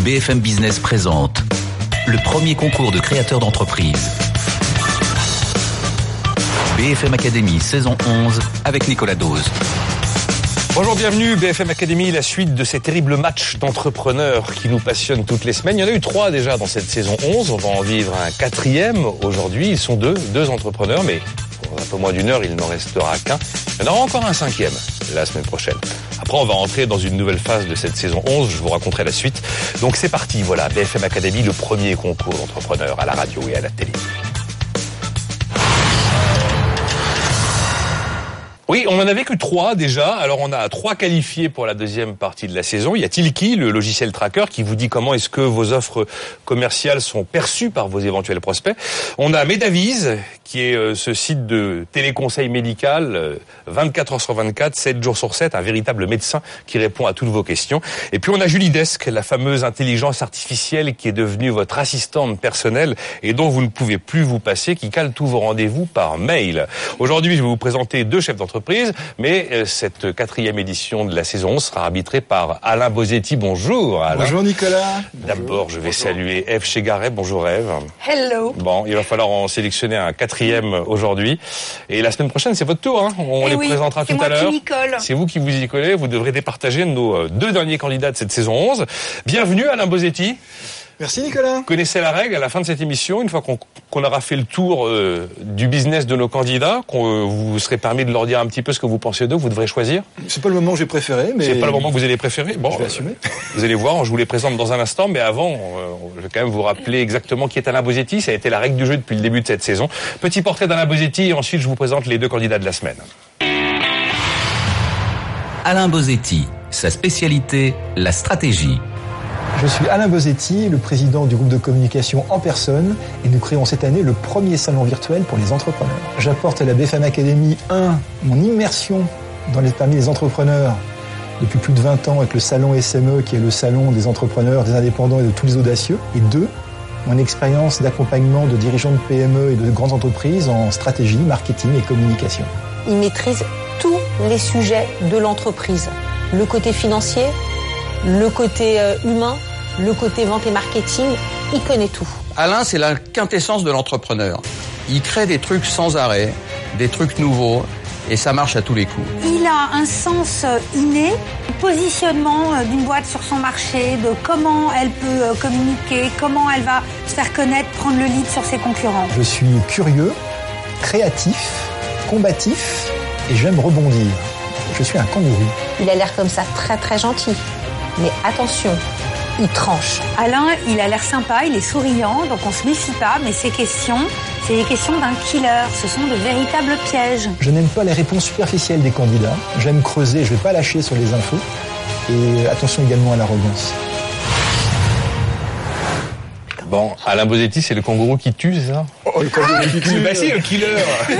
BFM Business présente le premier concours de créateurs d'entreprise. BFM Academy saison 11 avec Nicolas Dose. Bonjour, bienvenue BFM Academy, la suite de ces terribles matchs d'entrepreneurs qui nous passionnent toutes les semaines. Il y en a eu trois déjà dans cette saison 11, on va en vivre un quatrième aujourd'hui. Ils sont deux, deux entrepreneurs, mais un peu moins d'une heure, il n'en restera qu'un. Il y en aura encore un cinquième la semaine prochaine. Après, on va entrer dans une nouvelle phase de cette saison 11. Je vous raconterai la suite. Donc c'est parti, voilà, BFM Academy, le premier concours d'entrepreneurs à la radio et à la télé. Oui, on en a vécu trois déjà. Alors on a trois qualifiés pour la deuxième partie de la saison. Il y a Tilki, le logiciel tracker, qui vous dit comment est-ce que vos offres commerciales sont perçues par vos éventuels prospects. On a Medavise, qui est euh, ce site de téléconseil médical, euh, 24 heures sur 24, 7 jours sur 7, un véritable médecin qui répond à toutes vos questions. Et puis on a Julie la fameuse intelligence artificielle qui est devenue votre assistante personnelle et dont vous ne pouvez plus vous passer, qui cale tous vos rendez-vous par mail. Aujourd'hui, je vais vous présenter deux chefs d'entreprise mais euh, cette quatrième édition de la saison 11 sera arbitrée par Alain Bosetti. Bonjour Alain. Bonjour Nicolas. D'abord, je vais saluer Eve Chegaret. Bonjour Eve. Hello. Bon, il va falloir en sélectionner un quatrième aujourd'hui. Et la semaine prochaine, c'est votre tour. Hein. On Eh les oui, présentera tout moi à l'heure. C'est vous qui vous y collez. Vous devrez départager nos euh, deux derniers candidats de cette saison 11. Bienvenue Alain Bosetti. Merci Nicolas. Vous connaissez la règle à la fin de cette émission, une fois qu'on aura fait le tour euh, du business de nos candidats, qu'on euh, vous serez permis de leur dire un petit peu ce que vous pensez d'eux, vous devrez choisir. C'est pas le moment que j'ai préféré, mais C'est pas le moment que vous allez préférer. Bon, Je vais euh, assumer. vous allez voir, je vous les présente dans un instant, mais avant, euh, je vais quand même vous rappeler exactement qui est Alain Bosetti. Ça a été la règle du jeu depuis le début de cette saison. Petit portrait d'Alain Bosetti et ensuite je vous présente les deux candidats de la semaine. Alain Bosetti, sa spécialité, la stratégie. Je suis Alain Bosetti, le président du groupe de communication en personne, et nous créons cette année le premier salon virtuel pour les entrepreneurs. J'apporte à la BFM Academy, un, mon immersion dans les, parmi les entrepreneurs depuis plus de 20 ans avec le salon SME, qui est le salon des entrepreneurs, des indépendants et de tous les audacieux, et deux, mon expérience d'accompagnement de dirigeants de PME et de grandes entreprises en stratégie, marketing et communication. Il maîtrise tous les sujets de l'entreprise. Le côté financier, le côté euh, humain, le côté vente et marketing, il connaît tout. Alain, c'est la quintessence de l'entrepreneur. Il crée des trucs sans arrêt, des trucs nouveaux, et ça marche à tous les coups. Il a un sens euh, inné, positionnement euh, d'une boîte sur son marché, de comment elle peut communiquer, comment elle va se faire connaître, prendre le lead sur ses concurrents. Je suis curieux, créatif, combatif et j'aime rebondir. Je suis un kangourou. Il a l'air comme ça très très gentil. Mais attention, il tranche. Alain, il a l'air sympa, il est souriant, donc on se méfie pas, mais ces questions, c'est les questions d'un killer. Ce sont de véritables pièges. Je n'aime pas les réponses superficielles des candidats. J'aime creuser, je ne vais pas lâcher sur les infos. Et attention également à l'arrogance. Bon, Alain Bosetti, c'est le kangourou qui tue, c'est ça? Oh, le kangourou qui tue. Bah si, le killer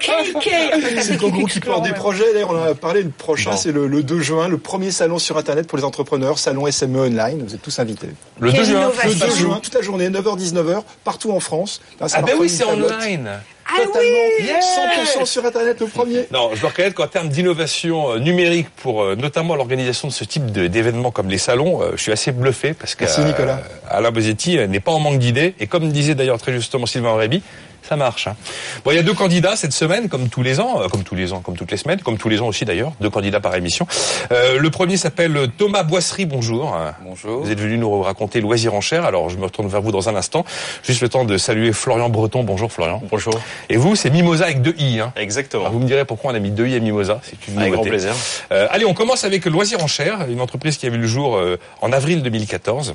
C'est le kangourou qui porte des projets. D'ailleurs, on en a parlé. Le prochain, Bon. c'est le, le 2 juin, le premier salon sur Internet pour les entrepreneurs, salon SME Online. Vous êtes tous invités. Le 2 Quelle juin. Le 2 partout. juin, toute la journée, 9h-19h, partout en France. Là, Ah ben oui, c'est online Ah Totalement, 100% sur Internet, le premier. Non, je dois reconnaître qu'en termes d'innovation euh, numérique pour euh, notamment l'organisation de ce type d'événements comme les salons, euh, je suis assez bluffé parce que Merci, Nicolas. Alain Bosetti euh, n'est pas en manque d'idées et comme disait d'ailleurs très justement Sylvain Aurébi, ça marche. hein. Bon, il y a deux candidats cette semaine, comme tous les ans, euh, comme tous les ans, comme toutes les semaines, comme tous les ans aussi d'ailleurs, deux candidats par émission. Euh, le premier s'appelle Thomas Boisserie. Bonjour. Bonjour. Vous êtes venu nous raconter loisirs en chair. Alors je me retourne vers vous dans un instant. Juste le temps de saluer Florian Breton. Bonjour Florian. Bonjour. Et vous, c'est Mimosa avec deux i. Hein. Exactement. Alors, vous me direz pourquoi on a mis deux i à Mimosa. C'est une Avec nouveauté. grand plaisir. Euh, allez, on commence avec Loisirs en chair, une entreprise qui a vu le jour euh, en avril 2014.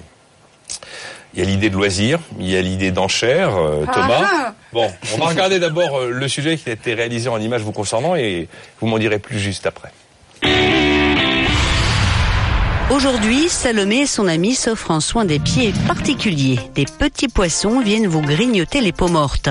Il y a l'idée de loisirs, il y a l'idée d'enchères, euh, Thomas. Bon, on va regarder d'abord euh, le sujet qui a été réalisé en images vous concernant et vous m'en direz plus juste après. Aujourd'hui, Salomé et son ami s'offrent un soin des pieds particulier. Des petits poissons viennent vous grignoter les peaux mortes.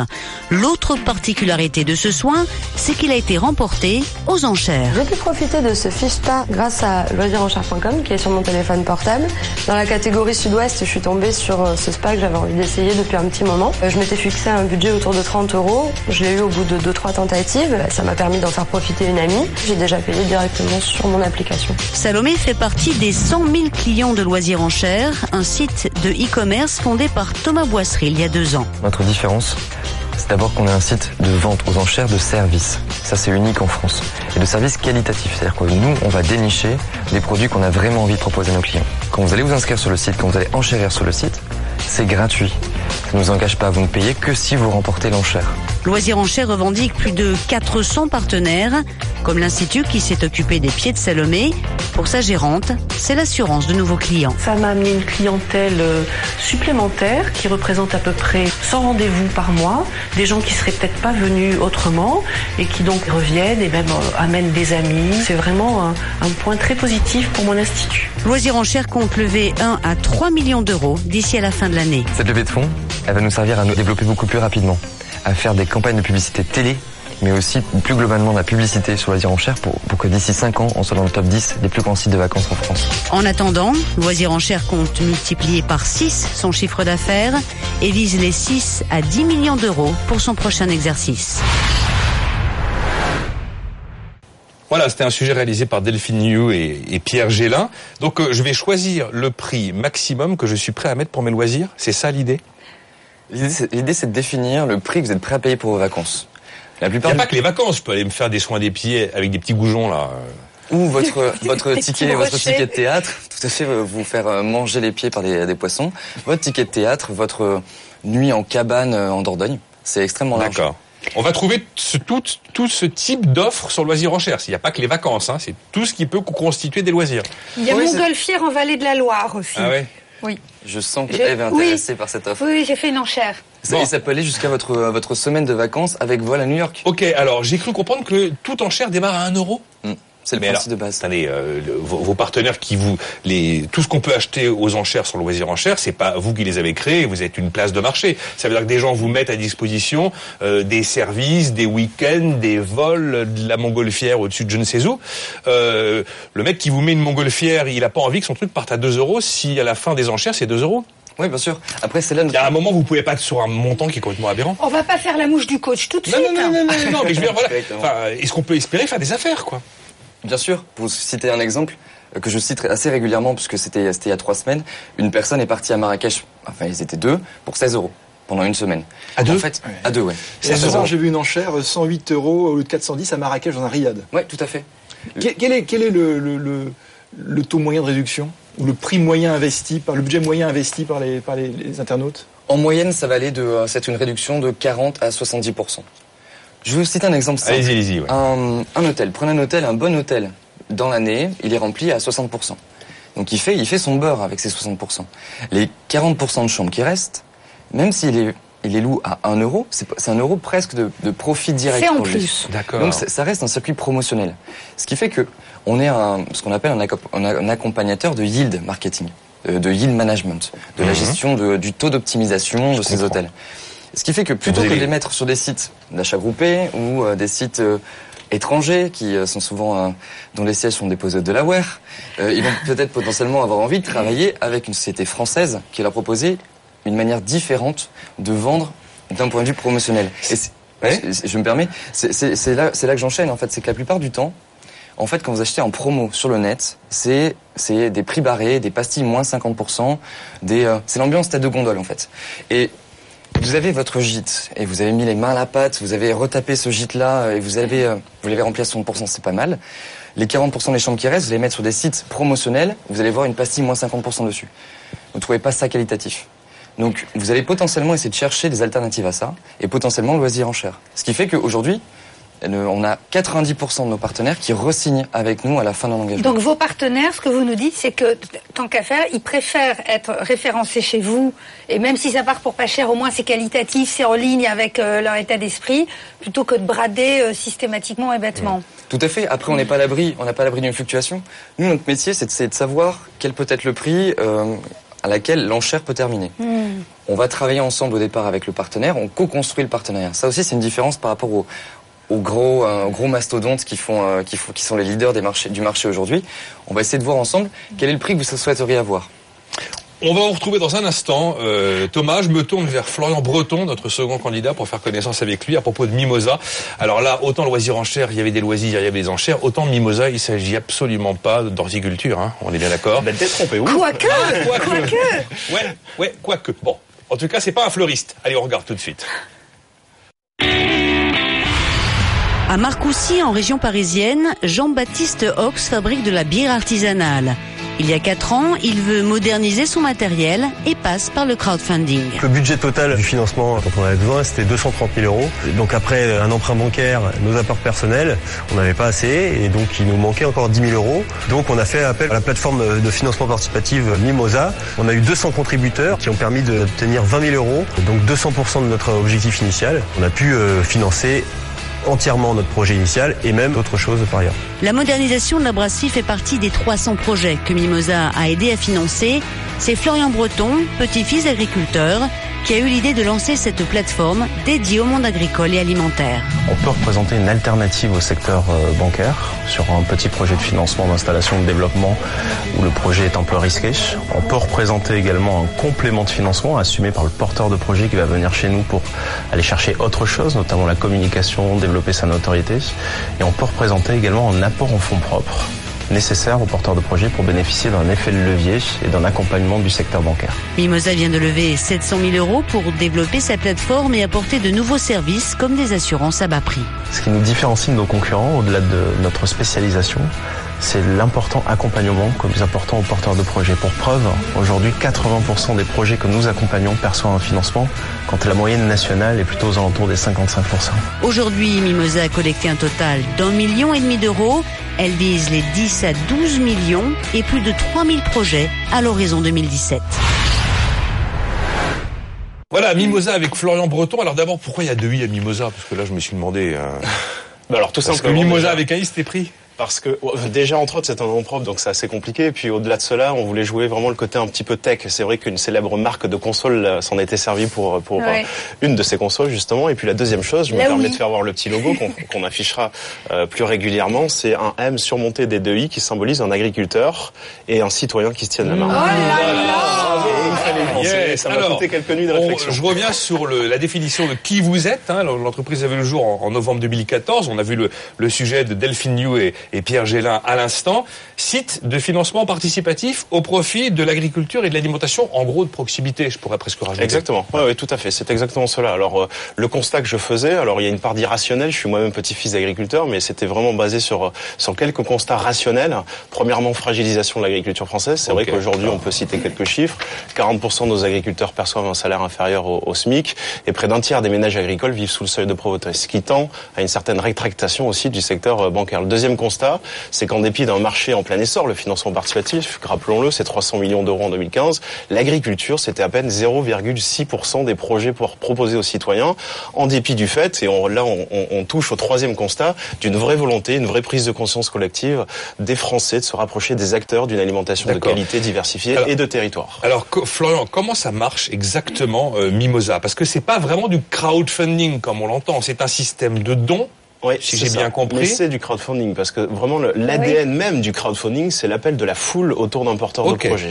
L'autre particularité de ce soin, c'est qu'il a été remporté aux enchères. J'ai pu profiter de ce fiche spa grâce à loisirenchères.com qui est sur mon téléphone portable. Dans la catégorie sud-ouest, je suis tombée sur euh, ce spa que j'avais envie d'essayer depuis un petit moment. Euh, Je m'étais fixé un budget autour de 30 euros. Je l'ai eu au bout de 2-3 tentatives. Ça m'a permis d'en faire profiter une amie. J'ai déjà payé directement sur mon application. Salomé fait partie des 100 000 clients de Loisirs Enchères, un site de e-commerce fondé par Thomas Boisserie il y a deux ans. Notre différence, c'est d'abord qu'on est un site de vente aux enchères de services. Ça, c'est unique en France. Et de services qualitatifs. C'est-à-dire que nous, on va dénicher des produits qu'on a vraiment envie de proposer à nos clients. Quand vous allez vous inscrire sur le site, quand vous allez enchérir sur le site, c'est gratuit. Ça ne nous engage pas. Vous ne payez que si vous remportez l'enchère. Loisirs Enchères revendique plus de 400 partenaires, comme l'Institut qui s'est occupé des pieds de Salomé. Pour sa gérante, c'est l'assurance de nouveaux clients. Ça m'a amené une clientèle euh, supplémentaire qui représente à peu près 100 rendez-vous par mois, des gens qui seraient peut-être pas venus autrement et qui donc reviennent et même euh, amènent des amis. C'est vraiment un, un point très positif pour mon institut. Loisirs Enchères compte lever 1 à 3 millions d'euros d'ici à la fin de l'année. Cette levée de fonds, elle va nous servir à nous développer beaucoup plus rapidement, à faire des campagnes de publicité télé, mais aussi plus globalement de la publicité sur Loisirs Enchères pour, pour que d'ici 5 ans, on soit dans le top 10 des plus grands sites de vacances en France. En attendant, Loisirs Enchères compte multiplier par 6 son chiffre d'affaires et vise les 6 à 10 millions d'euros pour son prochain exercice. Voilà, c'était un sujet réalisé par Delphine Niou et, et Pierre Gélin. Donc euh, je vais choisir le prix maximum que je suis prêt à mettre pour mes loisirs. C'est ça l'idée? L'idée, c'est- de définir le prix que vous êtes prêt à payer pour vos vacances. La Il plupart n'y a du- pas que les vacances. Je peux aller me faire des soins des pieds avec des petits goujons là. ou votre votre ticket votre ticket de théâtre, tout à fait euh, vous faire euh, manger les pieds par des, des poissons. Votre ticket de théâtre, votre euh, nuit en cabane en Dordogne, c'est extrêmement large. D'accord. On va trouver ce- tout, tout ce type d'offres sur Loisirs Enchères. Il n'y a pas que les vacances, hein, c'est tout ce qui peut constituer des loisirs. Il y a Oui, Montgolfière en vallée de la Loire aussi. Ah ouais Oui. Je sens que Je- Eve est oui. intéressée par cette offre. Oui, j'ai fait une enchère. Ça, Bon. Et ça peut aller jusqu'à votre euh, votre semaine de vacances avec vol à New York. Ok, alors j'ai cru comprendre que toute enchère démarre à 1 euro. Mm. C'est le Mais principe alors, de base. Attendez, euh, le- vos, vos partenaires qui vous, les, tout ce qu'on peut acheter aux enchères sur Loisirs Enchères, c'est pas vous qui les avez créés, vous êtes une place de marché. Ça veut dire que des gens vous mettent à disposition euh, des services, des week-ends, des vols, de la montgolfière au-dessus de je ne sais où. Euh, le mec qui vous met une montgolfière, il a pas envie que son truc parte à 2 euros si à la fin des enchères c'est 2 euros. Oui, bien sûr. Après, c'est là Il notre... y a un moment vous pouvez pas être sur un montant qui est complètement aberrant. On va pas faire la mouche du coach tout de Non, suite. non, non, hein. non, non, non, mais je veux dire, voilà. Enfin, est-ce qu'on peut espérer faire des affaires, quoi? Bien sûr, pour vous citer un exemple euh, que je cite assez régulièrement puisque c'était c'était il y a trois semaines, une personne est partie à Marrakech, enfin ils étaient deux, pour 16 euros pendant une semaine. À deux En fait, à deux, ouais. Il y a 16 deux ans, j'ai vu une enchère, euh, 108 euros au lieu de 410 à Marrakech dans un riad. Ouais, tout à fait. Quel, quel est, quel est le, le, le- le taux moyen de réduction ou le prix moyen investi par le budget moyen investi par les, par les, les internautes? En moyenne, ça va aller de, euh, c'est une réduction de 40 à 70 Je vais vous citer un exemple simple. Allez-y, allez-y. ouais. Un, un hôtel, prenez un hôtel, un bon hôtel, dans l'année, il est rempli à 60%. Donc il fait, il fait son beurre avec ses 60%. Les 40% de chambres qui restent, même s'il est, il les loue à 1 euro, c'est un euro presque de, de profit direct. C'est en pour plus. D'accord. Donc ça reste un circuit promotionnel. Ce qui fait que on est un, ce qu'on appelle un, accompagnateur de yield marketing, de, de yield management, de la Mhm. gestion de- du taux d'optimisation de ces hôtels. Ce qui fait que plutôt que de les mettre sur des sites d'achat groupé ou euh, des sites euh, étrangers qui euh, sont souvent dont les sièges sont déposés au Delaware, euh, ils vont peut-être potentiellement avoir envie de travailler avec une société française qui leur proposer une manière différente de vendre d'un point de vue promotionnel. Et Ouais. je me permets, c'est là, que j'enchaîne en fait, c'est que la plupart du temps, en fait, quand vous achetez en promo sur le net, c'est c'est des prix barrés, des pastilles moins 50%, des euh, c'est l'ambiance tête de gondole en fait. Et vous avez votre gîte et vous avez mis les mains à la pâte, vous avez retapé ce gîte-là et vous avez euh, vous l'avez rempli à 60%, c'est pas mal. Les 40% des chambres qui restent, vous les mettre sur des sites promotionnels, vous allez voir une pastille moins 50% dessus. Vous trouvez pas ça qualitatif. Donc vous allez potentiellement essayer de chercher des alternatives à ça et potentiellement loisir en chair. Ce qui fait qu'aujourd'hui, on a 90% de nos partenaires qui resignent avec nous à la fin de l'engagement. Donc vos partenaires, ce que vous nous dites, c'est que tant qu'à faire, ils préfèrent être référencés chez vous, et même si ça part pour pas cher, au moins c'est qualitatif, c'est en ligne avec euh, leur état d'esprit, plutôt que de brader euh, systématiquement et bêtement. Tout à fait. Après, on n'est pas à l'abri, on n'a pas l'abri d'une fluctuation. Nous, notre métier, c'est de, de, savoir quel peut être le prix. Euh, à laquelle l'enchère peut terminer. Hmm. On va travailler ensemble au départ avec le partenaire, on co-construit le partenariat. Ça aussi, c'est une différence par rapport au, aux gros, euh, gros mastodontes qui, font, euh, qui, font, qui sont les leaders des marchés, du marché aujourd'hui. On va essayer de voir ensemble quel est le prix que vous souhaiteriez avoir. On va vous retrouver dans un instant. Euh, Thomas, je me tourne vers Florian Breton, notre second candidat, pour faire connaissance avec lui à propos de Mimosa. Alors là, autant loisir enchères, il y avait des loisirs, il y avait des enchères, autant Mimosa, il s'agit absolument pas d'horticulture. Hein, on est bien d'accord Ben t'es trompé, oui. Quoique, quoique. quoique. Ouais, ouais, quoique. Bon, en tout cas, c'est pas un fleuriste. Allez, on regarde tout de suite. À Marcoussis, en région parisienne, Jean-Baptiste Ox fabrique de la bière artisanale. Il y a 4 ans, il veut moderniser son matériel et passe par le crowdfunding. Le budget total du financement quand on avait besoin, c'était 230 000 euros. Donc après un emprunt bancaire, nos apports personnels, on n'avait pas assez et donc il nous manquait encore 10 000 euros. Donc on a fait appel à la plateforme de financement participatif Mimosa. On a eu 200 contributeurs qui ont permis d'obtenir 20 000 euros, donc 200% de notre objectif initial. On a pu euh, financer entièrement notre projet initial et même d'autres choses par ailleurs. La modernisation de la brasserie fait partie des 300 projets que Mimosa a aidé à financer. C'est Florian Breton, petit-fils agriculteur, qui a eu l'idée de lancer cette plateforme dédiée au monde agricole et alimentaire. On peut représenter une alternative au secteur euh, bancaire sur un petit projet de financement d'installation de développement où le projet est un peu risqué. On peut représenter également un complément de financement assumé par le porteur de projet qui va venir chez nous pour aller chercher autre chose, notamment la communication, développer sa notoriété. Et on peut représenter également un apport en fonds propres nécessaire aux porteurs de projets pour bénéficier d'un effet de levier et d'un accompagnement du secteur bancaire. Mimosa vient de lever 700 000 euros pour développer sa plateforme et apporter de nouveaux services comme des assurances à bas prix. Ce qui nous différencie de nos concurrents, au-delà de notre spécialisation, c'est l'important accompagnement que nous apportons aux porteurs de projets. Pour preuve, aujourd'hui, 80% des projets que nous accompagnons perçoivent un financement, quand la moyenne nationale est plutôt aux alentours des 55%. Aujourd'hui, Mimosa a collecté un total d'un million et demi d'euros. Elle vise les 10 à 12 millions et plus de 3000 projets à l'horizon 2017. Voilà, Mimosa avec Florian Breton. Alors d'abord, pourquoi il y a deux i à Mimosa? Parce que là, je me suis demandé... Euh... Bah alors tout Parce simplement. que Mimosa avec un i, c'était pris parce que déjà entre autres c'est un nom propre donc c'est assez compliqué et puis au-delà de cela on voulait jouer vraiment le côté un petit peu tech c'est vrai qu'une célèbre marque de console s'en était servie pour pour Ouais. une de ces consoles justement et puis la deuxième chose je me permets de faire voir le petit logo qu'on affichera euh, plus régulièrement c'est un M surmonté des deux i qui symbolise un agriculteur et un citoyen qui se tiennent la main Et il fallait le penser, Yes. ça m'a Alors, coûté quelques nuits de on- réflexion je reviens sur le- la définition de qui vous êtes. hein. L'entreprise a vu le jour en, en novembre 2014. On a vu le, le sujet de Delphine New et, et Pierre Gélin à l'instant. Site de financement participatif au profit de l'agriculture et de l'alimentation, en gros de proximité, je pourrais presque rajouter. Exactement. Ouais, tout à fait. C'est exactement cela. Alors, euh, le constat que je faisais, alors il y a une part d'irrationnel. Je suis moi-même petit-fils d'agriculteur, mais c'était vraiment basé sur euh, sur quelques constats rationnels. Premièrement, fragilisation de l'agriculture française. C'est vrai qu'aujourd'hui, on peut citer quelques chiffres. 40% de nos agriculteurs perçoivent un salaire inférieur au, au SMIC, et près d'un tiers des ménages agricoles vivent sous le seuil de pauvreté, ce qui tend à une certaine rétractation aussi du secteur euh, bancaire. Le deuxième constat, c'est qu'en dépit d'un marché en plein essor, le financement participatif, rappelons-le, c'est 300 millions d'euros en 2015, l'agriculture, c'était à peine 0,6% des projets pour proposer aux citoyens, en dépit du fait, et on- là on, on- on touche au troisième constat, d'une vraie volonté, une vraie prise de conscience collective des Français de se rapprocher des acteurs d'une alimentation de qualité diversifiée Alors- et de territoire. Alors, Florian, comment ça marche exactement euh, Mimosa? Parce que c'est pas vraiment du crowdfunding comme on l'entend. C'est un système de dons. Oui, Si c'est j'ai bien compris. Mais c'est du crowdfunding parce que vraiment l'ADN même du crowdfunding, c'est l'appel de la foule autour d'un porteur de projet.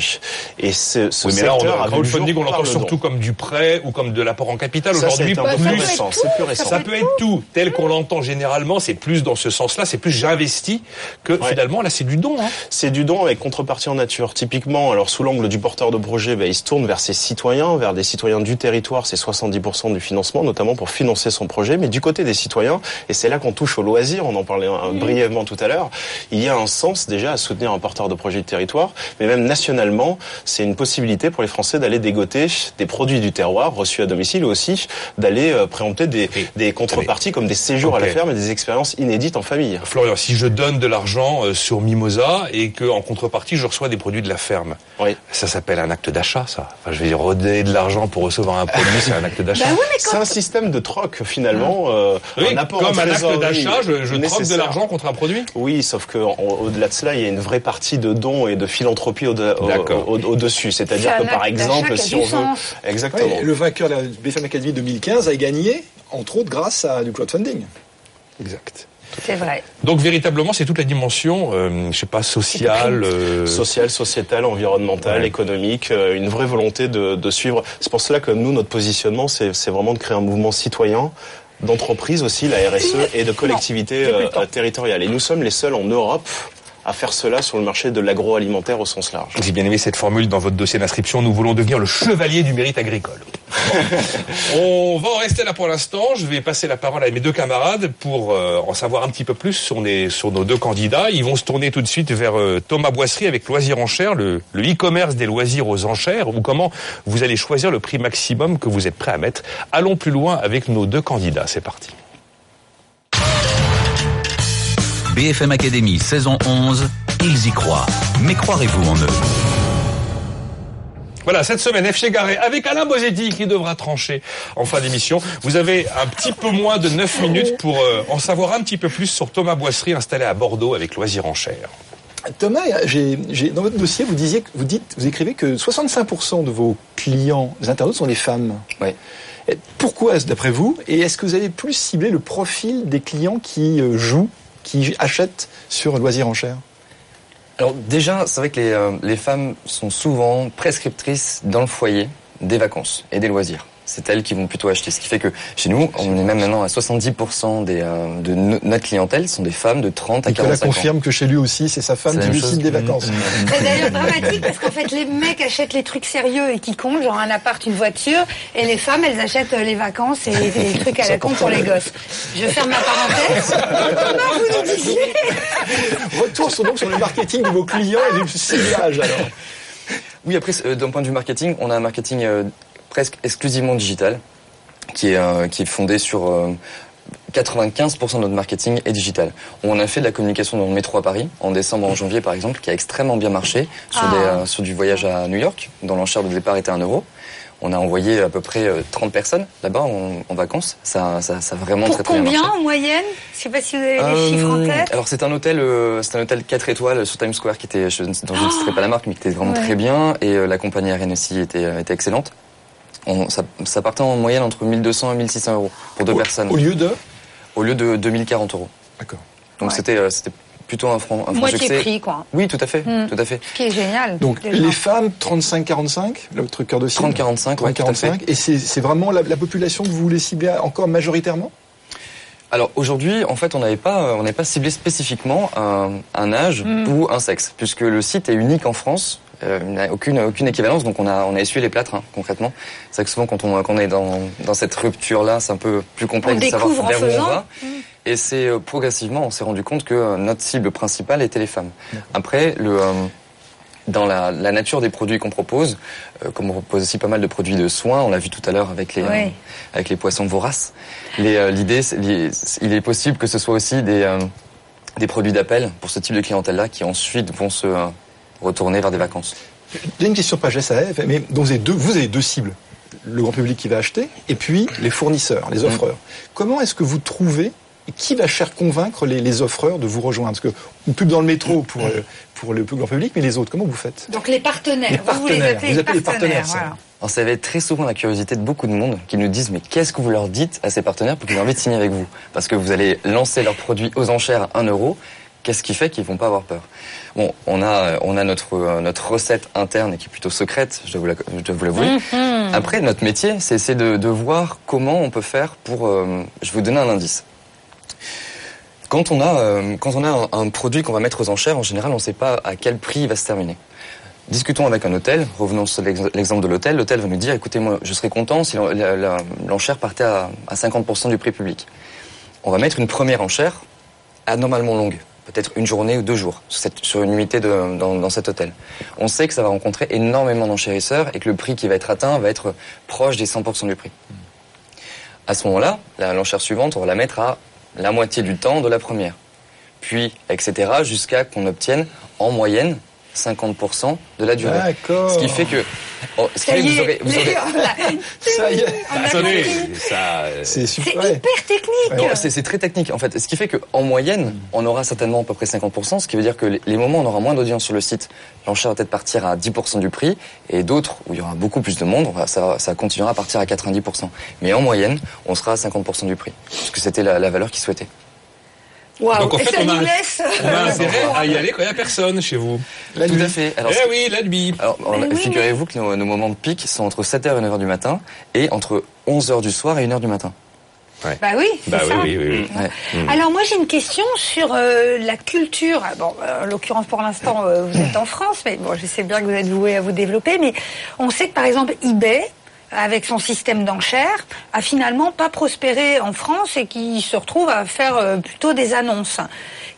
Et ce, ce Oui, mais là, on secteur a a vu le jour crowdfunding, on l'entend le surtout don. comme du prêt ou comme de l'apport en capital. Ça, Aujourd'hui, plus- plus récent. C'est plus récent. Ça peut être tout, tel qu'on l'entend généralement, c'est plus dans ce sens-là, c'est plus j'investis que Ouais. finalement là c'est du don. Hein. C'est du don avec contrepartie en nature. Typiquement, alors sous l'angle du porteur de projet, ben, il se tourne vers ses citoyens, vers des citoyens du territoire. C'est 70% du financement, notamment pour financer son projet. Mais du côté des citoyens, et c'est là là qu'on touche au loisir, on en parlait euh, brièvement tout à l'heure, il y a un sens déjà à soutenir un porteur de projet de territoire, mais même nationalement, c'est une possibilité pour les Français d'aller dégoter des produits du terroir reçus à domicile, ou aussi d'aller euh, préempter des, des contreparties comme des séjours à la ferme et des expériences inédites en famille. Florian, si je donne de l'argent euh, sur Mimosa et que en contrepartie je reçois des produits de la ferme, ça s'appelle un acte d'achat, ça. Enfin, je vais dire redonner de l'argent pour recevoir un produit, c'est un acte d'achat. C'est un système de troc finalement. euh, Oui, un apport comme en un acte d'achat, je- je troque de l'argent contre un produit Oui, sauf que au-delà de cela, il y a une vraie partie de dons et de philanthropie au- au- D'accord. au- au-dessus. C'est-à-dire C'est que par exemple, si on veut, exactement. Le vainqueur de la BFM Academy 2015 a gagné, entre autres, grâce à du crowdfunding. Exact. C'est vrai. Donc véritablement, c'est toute la dimension, euh, je sais pas, sociale. euh, Social, sociétal, environnemental, économique, euh, une vraie volonté de, de suivre. C'est pour cela que nous, notre positionnement, c'est vraiment de créer un mouvement citoyen d'entreprise aussi, la RSE, et de collectivité euh, territoriale. Et nous sommes les seuls en Europe à faire cela sur le marché de l'agroalimentaire au sens large. J'ai bien aimé cette formule dans votre dossier d'inscription. Nous voulons devenir le chevalier du mérite agricole. On va en rester là pour l'instant. Je vais passer la parole à mes deux camarades pour euh, en savoir un petit peu plus sur, les- sur nos deux candidats. Ils vont se tourner tout de suite vers euh, Thomas Boisserie avec Loisirs Enchères, le le e-commerce des loisirs aux enchères, ou comment vous allez choisir le prix maximum que vous êtes prêt à mettre. Allons plus loin avec nos deux candidats. C'est parti. BFM Academy saison 11, ils y croient. Mais croirez-vous en eux? Voilà, cette semaine, FC Garé, avec Alain Bosetti qui devra trancher en fin d'émission. Vous avez un petit peu moins de 9 minutes pour euh, en savoir un petit peu plus sur Thomas Boisserie installé à Bordeaux avec Loisirs Enchères. Thomas, j'ai, j'ai- dans votre dossier, vous disiez, que- vous dites, vous écrivez que 65% de vos clients, les internautes, sont des femmes. Oui. Pourquoi, d'après vous Et est-ce que vous avez plus ciblé le profil des clients qui euh, jouent, qui achètent sur Loisirs en Cher Alors déjà, c'est vrai que les, euh, les femmes sont souvent prescriptrices dans le foyer des vacances et des loisirs. C'est elles qui vont plutôt acheter. Ce qui fait que chez nous, on est même maintenant à 70% des, euh, de no- notre clientèle sont des femmes de 30 à Nicolas 45 ans. confirme que chez lui aussi, c'est sa femme qui cible des vacances. C'est d'ailleurs dramatique parce qu'en fait, les mecs achètent les trucs sérieux et qui comptent, genre un appart, une voiture, et les femmes, elles achètent euh, les vacances et les, les trucs à la con pour les gosses. Je ferme ma parenthèse. Thomas, vous nous disiez Retour sur, donc sur le marketing de vos clients et du ciblage alors. Oui, après, euh, d'un point de vue marketing, on a un marketing euh, presque exclusivement digital, qui est, euh, qui est fondé sur euh, 95% de notre marketing est digital. On a fait de la communication dans le métro à Paris, en décembre, en janvier par exemple, qui a extrêmement bien marché, sur, Ah. des, euh, sur du voyage à New York, dont l'enchère de départ était 1 euro. On a envoyé à peu près euh, 30 personnes là-bas en, en vacances. Ça, ça, ça a vraiment Pour très très bien marché. combien en moyenne? Je sais pas si vous avez les Euh, chiffres en tête. Alors c'est un hôtel, euh, c'est un hôtel 4 étoiles sur Times Square qui était, je, dont je ne citerai pas la marque, mais qui était vraiment Ouais. très bien et euh, la compagnie aérienne aussi était, euh, était excellente. On, ça, ça partait en moyenne entre 1200 et 1600 euros pour deux personnes. Au lieu de Au lieu de 2040 euros. D'accord. Donc c'était, euh, c'était plutôt un franc, un franc Moitié succès. prix, quoi. Oui, tout à fait, Hmm. tout à fait. Ce qui est génial. Donc déjà. les femmes 35-45, l'autre cœur de cible 30-45, ouais, tout à fait. 30-45. Et c'est c'est vraiment la, la population que vous voulez cibler encore majoritairement? Alors aujourd'hui, en fait, on n'avait pas, euh, on n'avait pas ciblé spécifiquement un, un âge Mm. ou un sexe, puisque le site est unique en France. Euh, aucune aucune équivalence, donc on a on a essuyé les plâtres hein, concrètement. C'est vrai que souvent quand on quand on est dans dans cette rupture là, c'est un peu plus complexe On de savoir vers où on va. Et c'est euh, progressivement, on s'est rendu compte que euh, notre cible principale était les femmes. Après, le euh, dans la, la nature des produits qu'on propose, euh, comme on propose aussi pas mal de produits de soins, on l'a vu tout à l'heure avec les Oui. euh, avec les poissons voraces. Euh, L'idée, il est possible que ce soit aussi des euh, des produits d'appel pour ce type de clientèle-là qui ensuite vont se euh, retourner vers des vacances. J'ai une question pas SAF, mais donc vous avez deux, vous avez deux cibles. Le grand public qui va acheter et puis les fournisseurs, les offreurs. Comment est-ce que vous trouvez qui va faire convaincre les, les offreurs de vous rejoindre? Parce que on pub dans le métro pour, euh, pour le plus grand public, mais les autres, comment vous faites? Donc les partenaires. Les Vous, vous les partenaires. appelez Vous les appelez les partenaires. partenaires, ça. voilà. Alors ça va être très souvent la curiosité de beaucoup de monde qui nous disent mais qu'est-ce que vous leur dites à ces partenaires pour qu'ils aient envie de signer avec vous? Parce que vous allez lancer leurs produits aux enchères à 1 euro. Qu'est-ce qui fait qu'ils vont pas avoir peur? Bon, on a on a notre notre recette interne qui est plutôt secrète, je vous la- je vous l'avouer. Mhm. Après, notre métier, c'est essayer de, de voir comment on peut faire pour. euh, je vais vous donner un indice. Quand on a, euh, quand on a un, un produit qu'on va mettre aux enchères, en général, on ne sait pas à quel prix il va se terminer. Discutons avec un hôtel, revenons sur l'ex- l'exemple de l'hôtel. L'hôtel va nous dire, écoutez, moi, je serais content si l'en- la- la- l'enchère partait à, à 50% du prix public. on va mettre une première enchère anormalement longue, peut-être une journée ou deux jours, sur, une de- dans, cet hôtel. On sait que ça va rencontrer énormément d'enchérisseurs et que le prix qui va être atteint va être proche des 100% du prix. À ce moment-là, l'enchère suivante, on va la mettre à la moitié du temps de la première. Puis, etc., jusqu'à qu'on obtienne en moyenne 50% de la durée. D'accord. Ce qui fait que, oh, ce qui fait que vous est, aurez, vous les- aurez- Ça y est. Attendez, ça. euh, C'est C'est super. hyper technique. Non, c'est très technique en fait. Ce qui fait qu'en moyenne, on aura certainement à peu près 50%, ce qui veut dire que les, les moments où on aura moins d'audience sur le site, l'enchère va peut-être partir à 10% du prix, et d'autres où il y aura beaucoup plus de monde, ça continuera à partir à 90%. Mais en moyenne, on sera à 50% du prix, parce que c'était la, la valeur qu'ils souhaitaient. Waouh. Donc, en Et fait, ça on a- nous laisse. On a euh, intérêt à y aller quand il n'y a personne chez vous. Tout à fait. Alors, eh oui, la nuit. Alors, alors, Mais oui, figurez-vous que nos, nos moments de pic sont entre 7h et 9h du matin, et entre 11h du soir et 1h du matin. Bah oui, c'est Bah oui, ça. oui, oui, oui. Ouais. Alors moi j'ai une question sur euh, la culture. Bon, euh, en l'occurrence pour l'instant euh, vous êtes en France, mais bon je sais bien que vous êtes voué à vous développer. Mais on sait que par exemple eBay, avec son système d'enchères, a finalement pas prospéré en France et qui se retrouve à faire euh, plutôt des annonces.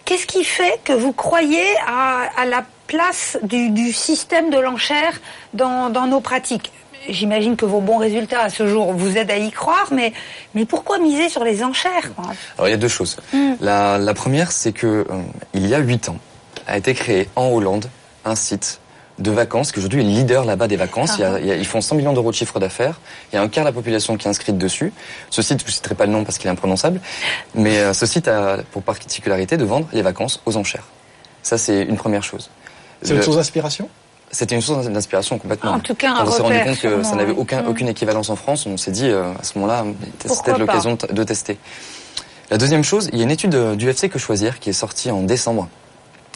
Qu'est-ce qui fait que vous croyez à, à la place du, du système de l'enchère dans, dans nos pratiques? J'imagine que vos bons résultats à ce jour vous aident à y croire, mais, mais pourquoi miser sur les enchères Alors il y a deux choses. La, la première, c'est que euh, il y a huit ans, a été créé en Hollande un site de vacances qui aujourd'hui est leader là-bas des vacances. Il y a- il y a- ils font 100 millions d'euros de chiffre d'affaires. Il y a un quart de la population qui est inscrite dessus. Ce site, je ne citerai pas le nom parce qu'il est imprononçable, mais euh, ce site a pour particularité de vendre les vacances aux enchères. Ça, c'est une première chose. C'est une source d'inspiration? C'était une source d'inspiration complètement. En tout cas, un Quand on s'est rendu compte que ça n'avait aucun, aucune équivalence en France, on s'est dit euh, à ce moment-là, pas l'occasion de, tester. La deuxième chose, il y a une étude euh, du UFC Que Choisir qui est sortie en décembre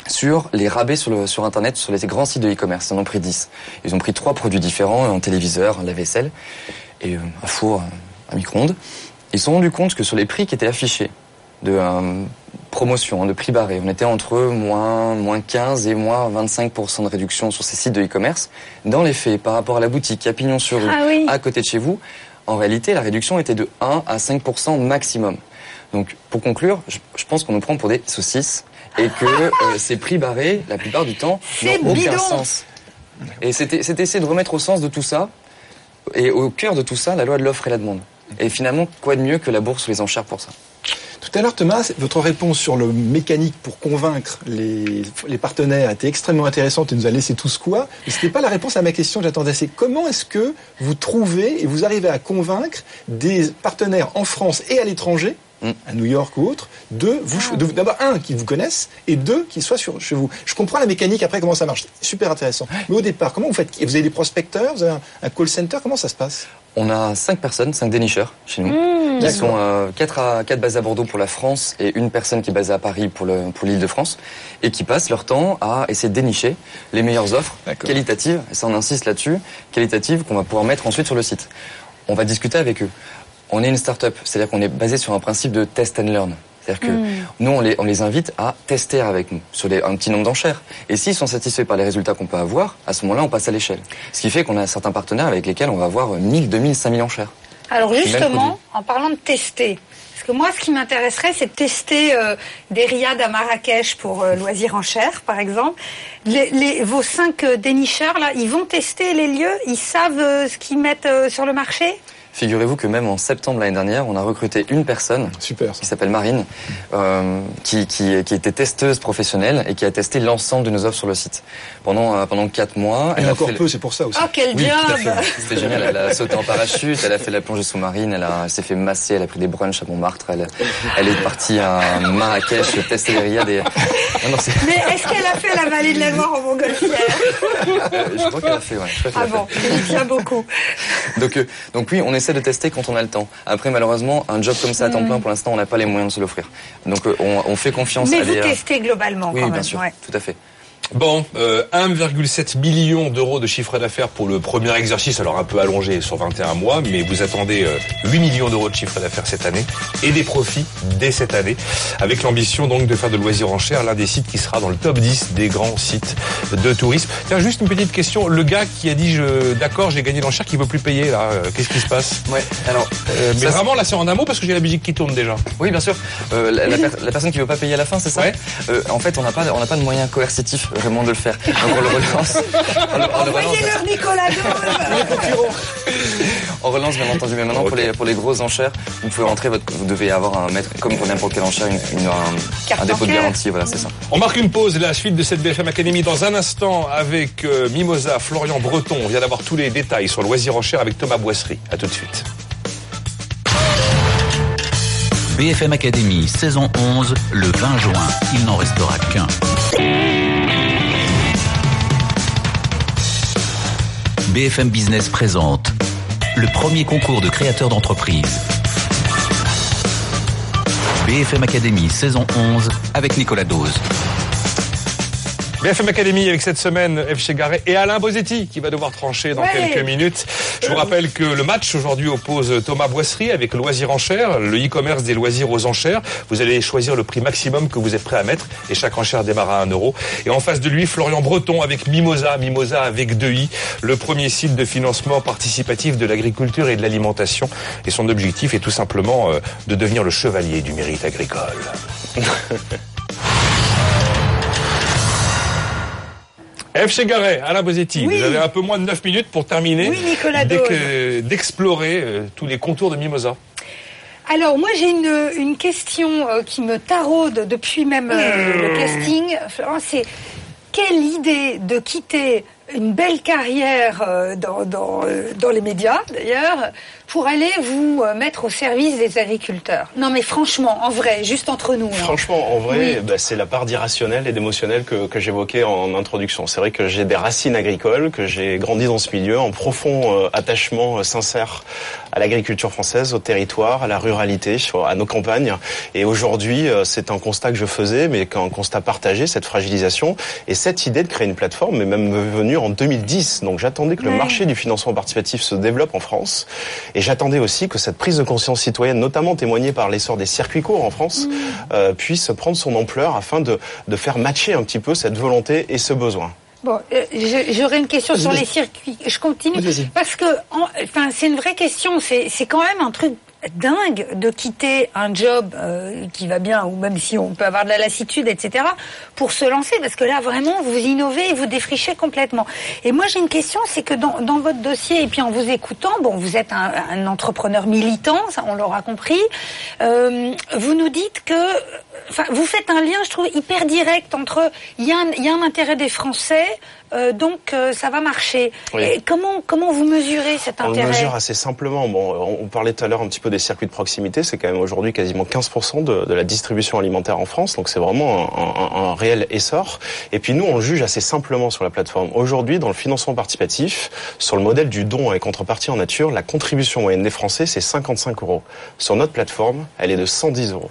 sur les rabais sur, le, sur Internet, sur les grands sites de e-commerce. Ils en ont pris 10. Ils ont pris trois produits différents, un téléviseur, un lave-vaisselle et euh, un four, un, un micro-ondes. Ils se sont rendus compte que sur les prix qui étaient affichés de euh, promotion, hein, de prix barré, on était entre moins, moins 15 et moins 25% de réduction sur ces sites de e-commerce. Dans les faits, par rapport à la boutique à Pignon sur rue, Ah oui. à côté de chez vous, en réalité, la réduction était de 1 à 5% maximum. Donc, pour conclure, je, je pense qu'on nous prend pour des saucisses et que euh, ces prix barrés, la plupart du temps, n'ont aucun sens. Et c'était c'était essayer de remettre au sens de tout ça, et au cœur de tout ça, la loi de l'offre et la demande. Et finalement, quoi de mieux que la bourse ou les enchères pour ça? Tout à l'heure, Thomas, votre réponse sur le mécanique pour convaincre les, les partenaires était extrêmement intéressante et nous a laissé tous quoi. Mais ce n'était pas la réponse à ma question que j'attendais. C'est comment est-ce que vous trouvez et vous arrivez à convaincre des partenaires en France et à l'étranger Mm. à New York ou autre, de vous, Ah. de- d'abord un qui vous connaissent et deux qui soient sur, chez vous. Je comprends la mécanique après comment ça marche, c'est super intéressant. Mais au départ, comment vous faites Vous avez des prospecteurs, vous avez un, un call center, comment ça se passe? On a cinq personnes, cinq dénicheurs chez nous, Mmh. qui sont euh, quatre à quatre basés à Bordeaux pour la France et une personne qui est basée à Paris pour le pour l'île de France et qui passent leur temps à essayer de dénicher les meilleures offres D'accord. qualitatives. Et ça, on insiste là-dessus, qualitatives qu'on va pouvoir mettre ensuite sur le site. On va discuter avec eux. On est une start-up, c'est-à-dire qu'on est basé sur un principe de test and learn. C'est-à-dire que nous, on les, on les invite à tester avec nous sur les- un petit nombre d'enchères. Et s'ils sont satisfaits par les résultats qu'on peut avoir, à ce moment-là, on passe à l'échelle. Ce qui fait qu'on a certains partenaires avec lesquels on va avoir 1000, 2000, 5000 enchères. Alors justement, en parlant de tester, parce que moi, ce qui m'intéresserait, c'est de tester euh, des riades à Marrakech pour euh, loisirs en chair, par exemple. Les, les- vos cinq euh, dénicheurs, là, ils vont tester les lieux, ils savent euh, ce qu'ils mettent sur le marché? Figurez-vous que même en septembre l'année dernière, on a recruté une personne Super. ça. qui s'appelle Marine, euh, qui, qui, qui était testeuse professionnelle et qui a testé l'ensemble de nos offres sur le site pendant euh, pendant quatre mois. Et Elle a encore fait peu, c'est pour ça aussi. Oh, quel Oui, job. C'était génial. Elle a sauté en parachute, elle a fait la plongée sous-marine, elle, a- elle s'est fait masser, elle a pris des brunchs à Montmartre, elle, elle est partie à Marrakech tester les riades. Et... Non, non, c'est- Mais est-ce qu'elle a fait la vallée de la Loire en montgolfière je crois qu'elle a fait, ouais. Je crois Ah bon, il tient beaucoup. Donc, euh, donc oui, on essaie de tester quand on a le temps. Après, malheureusement, un job comme ça à temps plein, pour l'instant, on n'a pas les moyens de se l'offrir. Donc, euh, on, on fait confiance Mais à vous des... testez globalement Oui, quand bien même. sûr, ouais. tout à fait. Bon, euh, 1,7 million d'euros de chiffre d'affaires pour le premier exercice, alors un peu allongé sur 21 mois, mais vous attendez euh, 8 millions d'euros de chiffre d'affaires cette année et des profits dès cette année, avec l'ambition donc de faire de loisirs en chair l'un des sites qui sera dans le top 10 des grands sites de tourisme. Tiens, juste une petite question, le gars qui a dit je d'accord, j'ai gagné l'enchère, qui veut plus payer là, euh, qu'est-ce qui se passe? Ouais, alors. Euh, mais ça, vraiment là c'est en un mot parce que j'ai la musique qui tourne déjà. Oui, bien sûr. Euh, la, la per- la personne qui veut pas payer à la fin, c'est ça? Euh, En fait, on n'a pas, on n'a pas de moyen coercitif vraiment de le faire. Donc on le relance. On le, on le relance. Envoyez-leur Nicolas On relance bien entendu, mais maintenant pour les pour les grosses enchères, vous pouvez rentrer votre, vous devez avoir un maître comme pour n'importe quelle enchère, une, une- un, un dépôt de garantie, voilà, c'est ça. On marque une pause, la suite de cette BFM Academy dans un instant avec euh, Mimosa, Florian Breton. On vient d'avoir tous les détails sur le loisir en chair avec Thomas Boisserie. À tout de suite. BFM Academy, saison 11, le 20 juin. Il n'en restera qu'un. BFM Business présente le premier concours de créateurs d'entreprise. BFM Academy, saison 11, avec Nicolas Dose. BFM Academy avec cette semaine F. Chegaray et Alain Bosetti qui va devoir trancher dans Ouais. quelques minutes. Je vous rappelle que le match aujourd'hui oppose Thomas Boisserie avec Loisirs Enchères, le e-commerce des loisirs aux enchères. Vous allez choisir le prix maximum que vous êtes prêt à mettre et chaque enchère démarre à 1 euro. Et en face de lui, Florian Breton avec Mimosa, Mimosa avec 2i, le premier site de financement participatif de l'agriculture et de l'alimentation. Et son objectif est tout simplement euh, de devenir le chevalier du mérite agricole. F. Chegaray, Alain Bosetti, Oui. vous avez un peu moins de 9 minutes pour terminer Oui, d'explorer euh, tous les contours de Mimosa. Alors moi j'ai une, une question euh, qui me taraude depuis même euh, le casting. Florent, C'est quelle idée de quitter une belle carrière euh, dans, dans, euh, dans les médias d'ailleurs pour aller vous euh, mettre au service des agriculteurs. Non mais franchement, en vrai, juste entre nous. là. Franchement, en vrai, Oui. bah, c'est la part d'irrationnel et d'émotionnel que, que j'évoquais en introduction. C'est vrai que j'ai des racines agricoles, que j'ai grandi dans ce milieu, en profond euh, attachement euh, sincère à l'agriculture française, au territoire, à la ruralité, à nos campagnes. Et aujourd'hui, euh, c'est un constat que je faisais, mais qu'un constat partagé, cette fragilisation. Et cette idée de créer une plateforme est même venue en 2010. Donc j'attendais que le marché du financement participatif se développe en France. Et j'attendais aussi que cette prise de conscience citoyenne, notamment témoignée par l'essor des circuits courts en France, euh, puisse prendre son ampleur afin de, de faire matcher un petit peu cette volonté et ce besoin. Bon, euh, j'aurais une question sur les circuits. Je continue parce que, en- enfin, c'est une vraie question. C'est c'est quand même un truc dingue de quitter un job euh, qui va bien, ou même si on peut avoir de la lassitude, etc., pour se lancer, parce que là, vraiment, vous innovez et vous défrichez complètement. Et moi, j'ai une question, c'est que dans, dans votre dossier, et puis en vous écoutant, bon, vous êtes un, entrepreneur militant, ça, on l'aura compris, euh, vous nous dites que, enfin, vous faites un lien, je trouve, hyper direct entre, il y, y a un intérêt des Français, euh, donc euh, ça va marcher. Oui. Et comment, comment vous mesurez cet On le intérêt mesure assez simplement. Bon, on on parlait tout à l'heure un petit peu des circuits de proximité. C'est quand même aujourd'hui quasiment 15% de, de la distribution alimentaire en France. Donc c'est vraiment un, un- un réel essor. Et puis nous, on le juge assez simplement sur la plateforme. Aujourd'hui, dans le financement participatif, sur le modèle du don avec contrepartie en nature, la contribution moyenne des Français, c'est 55 euros. Sur notre plateforme, elle est de 110 euros.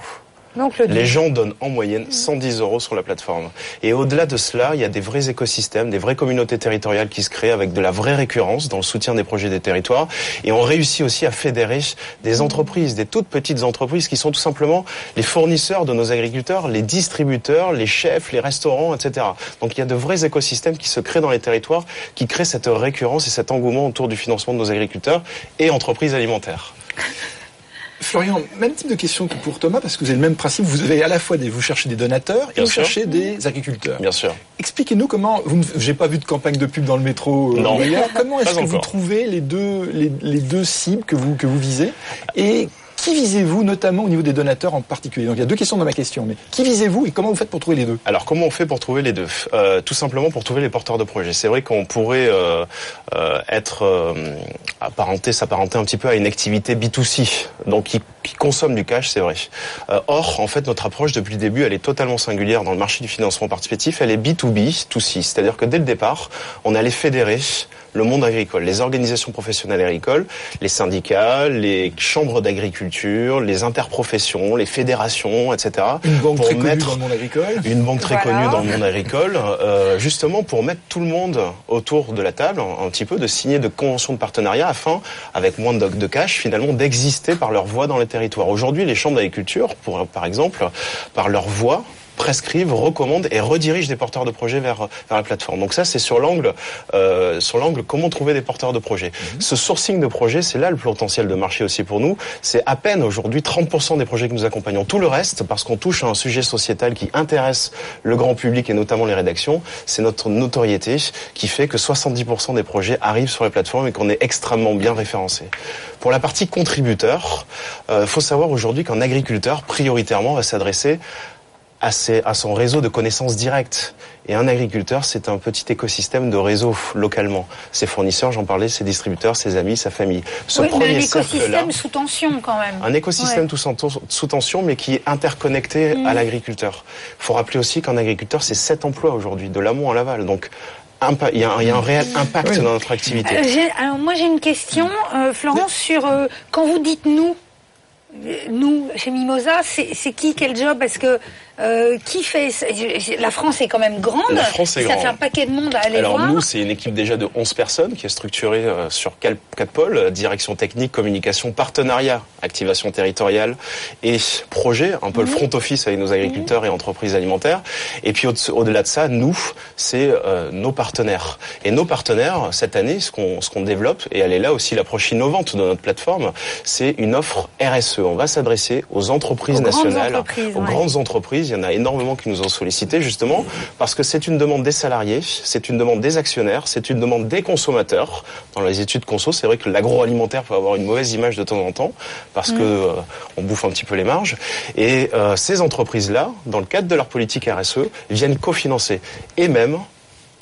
Donc le Les gens donnent en moyenne 110 euros sur la plateforme. Et au-delà de cela, il y a des vrais écosystèmes, des vraies communautés territoriales qui se créent avec de la vraie récurrence dans le soutien des projets des territoires. Et on réussit aussi à fédérer des entreprises, des toutes petites entreprises qui sont tout simplement les fournisseurs de nos agriculteurs, les distributeurs, les chefs, les restaurants, etc. Donc il y a de vrais écosystèmes qui se créent dans les territoires, qui créent cette récurrence et cet engouement autour du financement de nos agriculteurs et entreprises alimentaires. Florian, même type de question que pour Thomas, parce que vous avez le même principe, vous avez à la fois des, vous cherchez des donateurs et Bien vous sûr. cherchez des agriculteurs. Bien sûr. Expliquez-nous comment, vous, j'ai pas vu de campagne de pub dans le métro euh, Non. comment est-ce que vous trouvez les deux, les, les deux cibles que vous, que vous visez et qui visez-vous notamment au niveau des donateurs en particulier? Donc il y a deux questions dans ma question, mais qui visez-vous et comment vous faites pour trouver les deux? Alors comment on fait pour trouver les deux? Euh, Tout simplement pour trouver les porteurs de projets. C'est vrai qu'on pourrait euh, euh, être apparenté, s'apparenter un petit peu à une activité B2C, donc qui, qui consomme du cash, c'est vrai. Or, en fait, notre approche depuis le début, elle est totalement singulière dans le marché du financement participatif. Elle est B2B, 2C, c'est-à-dire que dès le départ, on allait fédérer le monde agricole, les organisations professionnelles agricoles, les syndicats, les chambres d'agriculture, les interprofessions, les fédérations, etc. Une banque pour très connue dans le monde agricole. une banque très Voilà. connue dans le monde agricole, euh, justement pour mettre tout le monde autour de la table, un, un petit peu de signer de conventions de partenariat afin, avec moins de, de cash, finalement, d'exister par leur voix dans les territoires. Aujourd'hui, les chambres d'agriculture, pour, par exemple, par leur voix, prescrivent, recommandent et redirigent des porteurs de projets vers, vers la plateforme. Donc ça, c'est sur l'angle, euh, sur l'angle comment trouver des porteurs de projets. Ce sourcing de projets, c'est là le potentiel de marché aussi pour nous. C'est à peine aujourd'hui 30% des projets que nous accompagnons. Tout le reste, parce qu'on touche à un sujet sociétal qui intéresse le grand public et notamment les rédactions, c'est notre notoriété qui fait que 70% des projets arrivent sur les plateformes et qu'on est extrêmement bien référencé. Pour la partie contributeur, il faut savoir aujourd'hui qu'un agriculteur, prioritairement, va s'adresser à, ses- à son réseau de connaissances directes. Et un agriculteur, c'est un petit écosystème de réseau localement. Ses fournisseurs, j'en parlais, ses distributeurs, ses amis, sa famille. Ce oui, mais un premier cercle-là, écosystème sous tension quand même. un écosystème Ouais. tout sous, tension, mais qui est interconnecté Mm. à l'agriculteur. Il faut rappeler aussi qu'un agriculteur, c'est 7 emplois aujourd'hui, de l'amont à l'aval. Donc, il y, a un- il y a un réel impact dans notre activité. Euh, alors moi j'ai une question, euh, Florence, sur euh, quand vous dites nous, nous chez Mimosa, c'est c'est qui, quel job? Parce que euh, qui fait La France est quand même grande. La France est ça grande. fait un paquet de monde à aller Alors voir. nous, c'est une équipe déjà de 11 personnes qui est structurée euh, sur quatre, pôles, euh, direction technique, communication, partenariat, activation territoriale et projet, un peu le front office avec nos agriculteurs et entreprises alimentaires. Et puis au- au-delà de ça, nous, c'est euh, nos partenaires. Et nos partenaires, cette année, ce qu'on ce qu'on développe, et elle est là aussi l'approche innovante de notre plateforme, c'est une offre RSE. On va s'adresser aux entreprises Aux nationales, entreprises, aux ouais. grandes entreprises. Il y en a énormément qui nous ont sollicité justement parce que c'est une demande des salariés, c'est une demande des actionnaires, c'est une demande des consommateurs. Dans les études conso, c'est vrai que l'agroalimentaire peut avoir une mauvaise image de temps en temps parce Mm. que euh, on bouffe un petit peu les marges. Et euh, ces entreprises-là, dans le cadre de leur politique RSE, viennent cofinancer et même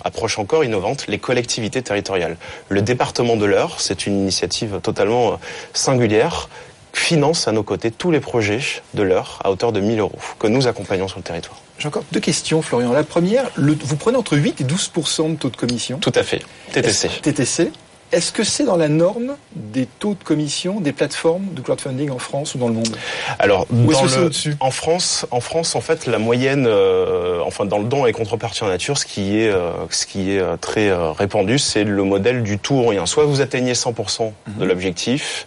approche encore innovante, les collectivités territoriales. Le département de l'Eure, c'est une initiative totalement euh, singulière, finance à nos côtés tous les projets de l'Eure à hauteur de 1000 euros que nous accompagnons sur le territoire. J'ai encore deux questions, Florian. La première, le- vous prenez entre 8 et 12% de taux de commission? Tout à fait. TTC. Est-ce que c'est dans la norme des taux de commission des plateformes de crowdfunding en France ou dans le monde? Alors, dans le- en France, en France, en fait, la moyenne, euh, enfin, dans le don et contrepartie en nature, ce qui est, euh, ce qui est euh, très euh, répandu, c'est le modèle du tout ou rien. Soit vous atteignez 100% Mhm. de l'objectif,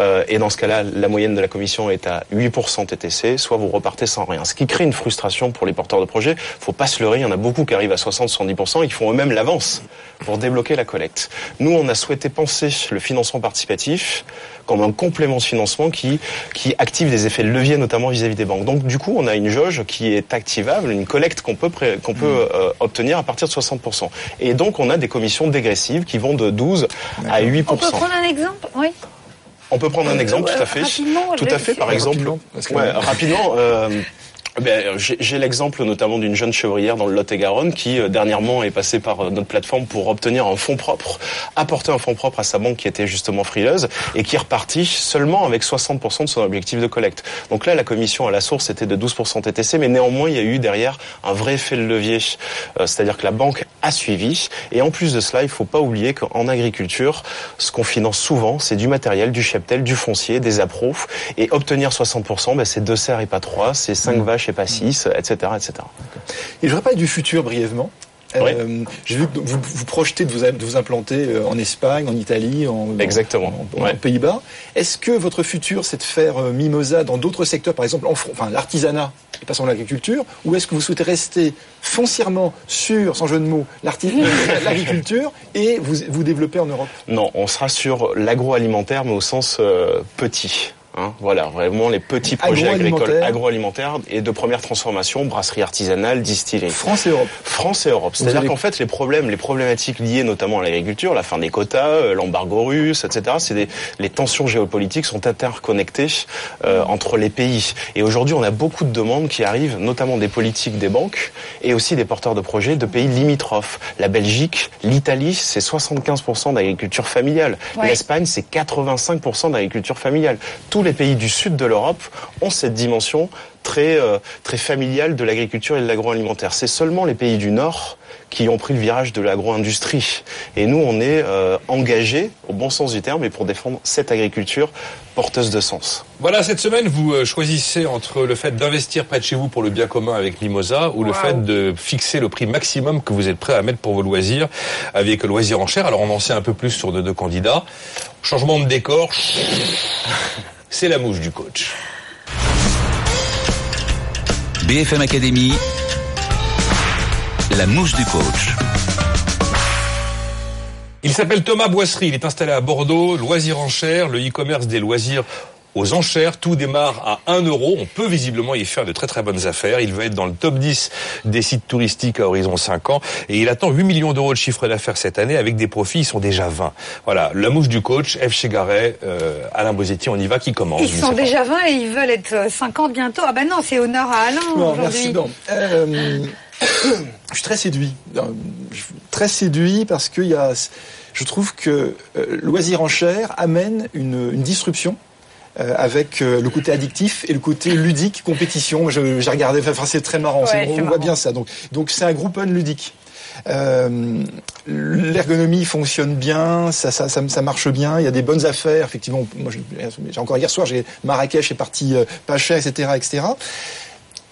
euh, et dans ce cas-là, la moyenne de la commission est à 8% TTC, soit vous repartez sans rien. Ce qui crée une frustration pour les porteurs de projets. Faut pas se leurrer, il y en a beaucoup qui arrivent à 60-70%, ils font eux-mêmes l'avance pour débloquer la collecte. Nous, on a souhaité penser le financement participatif comme un complément de financement qui, qui active des effets de levier, notamment vis-à-vis des banques. Donc, du coup, on a une jauge qui est activable, une collecte qu'on peut, qu'on peut euh, obtenir à partir de 60%. Et donc, on a des commissions dégressives qui vont de 12 à 8%. On peut prendre un exemple? Oui. On peut prendre un exemple, Euh, tout à fait. rapidement, tout à fait. Par exemple, Rapidement, parce que- ouais, rapidement. euh, ben, j'ai l'exemple notamment d'une jeune chevrière dans le Lot-et-Garonne qui euh, dernièrement est passée par euh, notre plateforme pour obtenir un fonds propre, apporter un fonds propre à sa banque qui était justement frileuse et qui est repartie seulement avec 60% de son objectif de collecte. Donc là, la commission à la source était de 12% TTC, mais néanmoins, il y a eu derrière un vrai effet de levier, Euh, c'est-à-dire que la banque a suivi. Et en plus de cela, il faut pas oublier qu'en agriculture, ce qu'on finance souvent, c'est du matériel, du cheptel, du foncier, des appros. Et obtenir 60%, ben, c'est deux serres et pas trois, c'est cinq vaches et pas etc., etc. Et je voudrais parler du futur brièvement. Euh, J'ai vu que vous vous projetez de vous, de vous implanter euh, en Espagne, en Italie, en, Exactement. en- en Ouais. Pays-Bas. Est-ce que votre futur, c'est de faire euh, Mimosa dans d'autres secteurs, par exemple en, enfin, l'artisanat et pas seulement l'agriculture, ou est-ce que vous souhaitez rester foncièrement sur, sans jeu de mots, l'agriculture et vous vous développer en Europe? Non, on sera sur l'agroalimentaire, mais au sens euh, petit. Hein, voilà, vraiment les petits projets Agroalimentaire. agricoles agroalimentaires et de première transformation, brasserie artisanale, distillerie. France et Europe. France et Europe. C'est-à-dire qu'en fait, les problèmes, les problématiques liées notamment à l'agriculture, la fin des quotas, euh, l'embargo russe, etc., c'est des, les tensions géopolitiques sont interconnectées euh, entre les pays. Et aujourd'hui, on a beaucoup de demandes qui arrivent, notamment des politiques des banques et aussi des porteurs de projets de pays limitrophes. La Belgique, l'Italie, c'est 75% d'agriculture familiale. Ouais. L'Espagne, c'est 85% d'agriculture familiale. Tous les pays du sud de l'Europe ont cette dimension très, euh, très familiale de l'agriculture et de l'agroalimentaire. C'est seulement les pays du nord qui ont pris le virage de l'agro-industrie. Et nous, on est euh, engagés, au bon sens du terme, et pour défendre cette agriculture porteuse de sens. Voilà, cette semaine, vous euh, choisissez entre le fait d'investir près de chez vous pour le bien commun avec Mimosa ou le fait de fixer le prix maximum que vous êtes prêt à mettre pour vos loisirs avec Loisirs en chair. Alors, on en sait un peu plus sur nos deux candidats. Changement de décor, c'est la mouche du coach. BFM Academy, la mouche du coach. Il s'appelle Thomas Boisserie, il est installé à Bordeaux, loisirs en chair, le e-commerce des loisirs aux enchères. Tout démarre à 1 euro. On peut visiblement y faire de très très bonnes affaires. Il va être dans le top 10 des sites touristiques à horizon 5 ans. Et il attend 8 millions d'euros de chiffre d'affaires cette année avec des profits. Ils sont déjà 20. Voilà, la mouche du coach, F. Chegaray, euh, Alain Bosetti, on y va, qui commence Ils sont déjà 20 et ils veulent être 50 bientôt. Ah ben non, c'est honneur à Alain Non, aujourd'hui. Euh, je suis très séduit. Euh, je suis Très séduit parce que il y a, je trouve que euh, Loisir en chair amène une, une disruption. Euh, avec euh, le côté addictif et le côté ludique, compétition. J'ai regardé, enfin c'est très marrant, Ouais, on voit bien ça. Donc donc c'est un groupe ludique. Euh, L'ergonomie fonctionne bien, ça, ça, ça, ça marche bien, il y a des bonnes affaires. Effectivement, moi, j'ai encore hier soir, j'ai Marrakech est parti pas cher, etc., etc.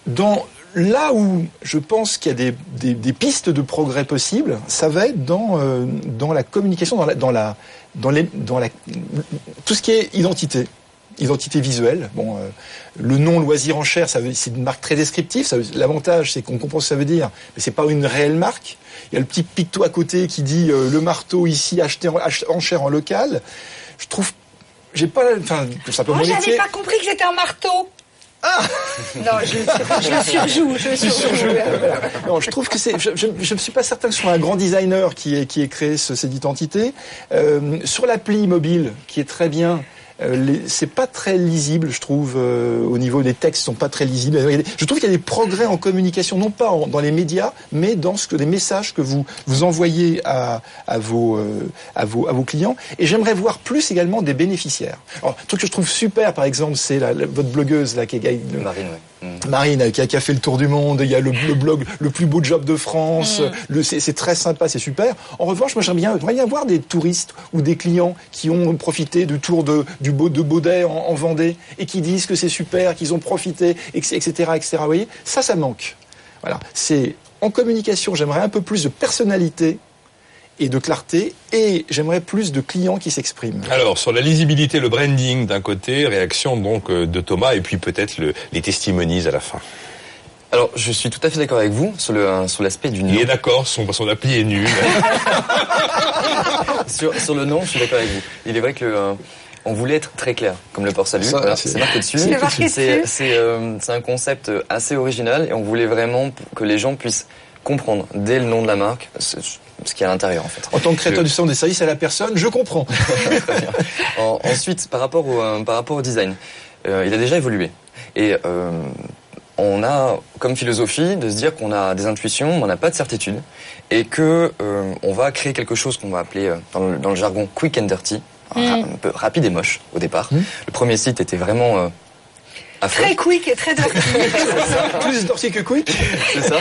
Dans là où je pense qu'il y a des, des, des pistes de progrès possibles, ça va être dans euh, dans la communication, dans la dans la dans les dans la tout ce qui est identité identité visuelle. Bon, euh, le nom loisir en chair, ça c'est une marque très descriptive. ça L'avantage, c'est qu'on comprend ce que ça veut dire, mais c'est pas une réelle marque. Il y a le petit picto à côté qui dit euh, le marteau ici acheté en, en chair en local. Je trouve, j'ai pas, enfin, c'est un peu Moi, j'avais pas compris que c'était un marteau. Ah Non, je, je le surjoue, je surjoue. surjoues. Non, je trouve que c'est. Je, je, ne suis pas certain que ce soit un grand designer qui ait, qui ait créé ce- cette identité. Euh, sur l'appli mobile, qui est très bien. Euh, c'est pas très lisible, je trouve, euh, au niveau des textes, sont pas très lisibles. Je trouve qu'il y a des progrès en communication, non pas dans les médias, mais dans ce que les messages que vous vous envoyez à, à vos euh, à vos à vos clients. Et j'aimerais voir plus également des bénéficiaires. Alors, un truc que je trouve super, par exemple, c'est votre blogueuse là, qui est Marine, ouais. Marine euh, qui a, qui a fait le tour du monde, il y a le, le blog le plus beau job de France, Mm. le- c'est très sympa, c'est super. En revanche, moi j'aimerais bien, bien voir des touristes ou des clients qui ont profité du tour de, du beau, de Baudet en, en Vendée et qui disent que c'est super, qu'ils ont profité, etc., etc., etc. Vous voyez, ça, ça manque. Voilà, c'est en communication, j'aimerais un peu plus de personnalité et de clarté, et j'aimerais plus de clients qui s'expriment. Alors, sur la lisibilité, le branding d'un côté, réaction donc euh, de Thomas, et puis peut-être le- les testimonies à la fin. Alors, je suis tout à fait d'accord avec vous sur le sur l'aspect du nom. Il est d'accord, son, son appli est nul. sur, sur le nom, je suis d'accord avec vous. Il est vrai que euh, on voulait être très clair, comme le port salut. Ça, c'est- c'est marqué dessus. C'est euh, c'est un concept assez original et on voulait vraiment que les gens puissent comprendre dès le nom de la marque ce, y a à l'intérieur en fait. En tant que créateur du centre des services à la personne, je comprends. En- ensuite, par rapport au, euh, par rapport au design, euh, il a déjà évolué. Et euh, on a comme philosophie de se dire qu'on a des intuitions, mais on n'a pas de certitude, et que euh, on va créer quelque chose qu'on va appeler euh, dans, le, dans le jargon quick and dirty, Mm. un peu rapide et moche au départ. Le premier site était vraiment Très quick et très dirty. Plus Dortier que Quick. C'est ça.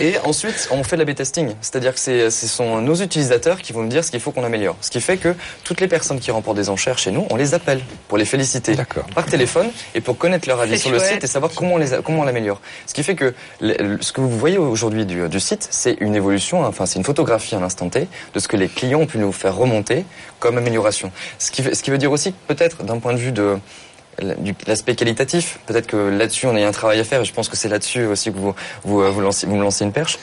Et ensuite, on fait de la B-testing. C'est-à-dire que c'est, ce sont nos utilisateurs qui vont nous dire ce qu'il faut qu'on améliore. Ce qui fait que toutes les personnes qui remportent des enchères chez nous, on les appelle pour les féliciter par téléphone et pour connaître leur avis sur le site et savoir comment on les a- comment on l'améliore. Ce qui fait que le- ce que vous voyez aujourd'hui du, du site, c'est une évolution, enfin c'est une photographie à l'instant T de ce que les clients ont pu nous faire remonter comme amélioration. Ce qui, ce qui veut dire aussi que peut-être d'un point de vue de l'aspect qualitatif. Peut-être que là-dessus, on a un travail à faire et je pense que c'est là-dessus aussi que vous, vous, euh, vous, lancez, vous me lancez une perche.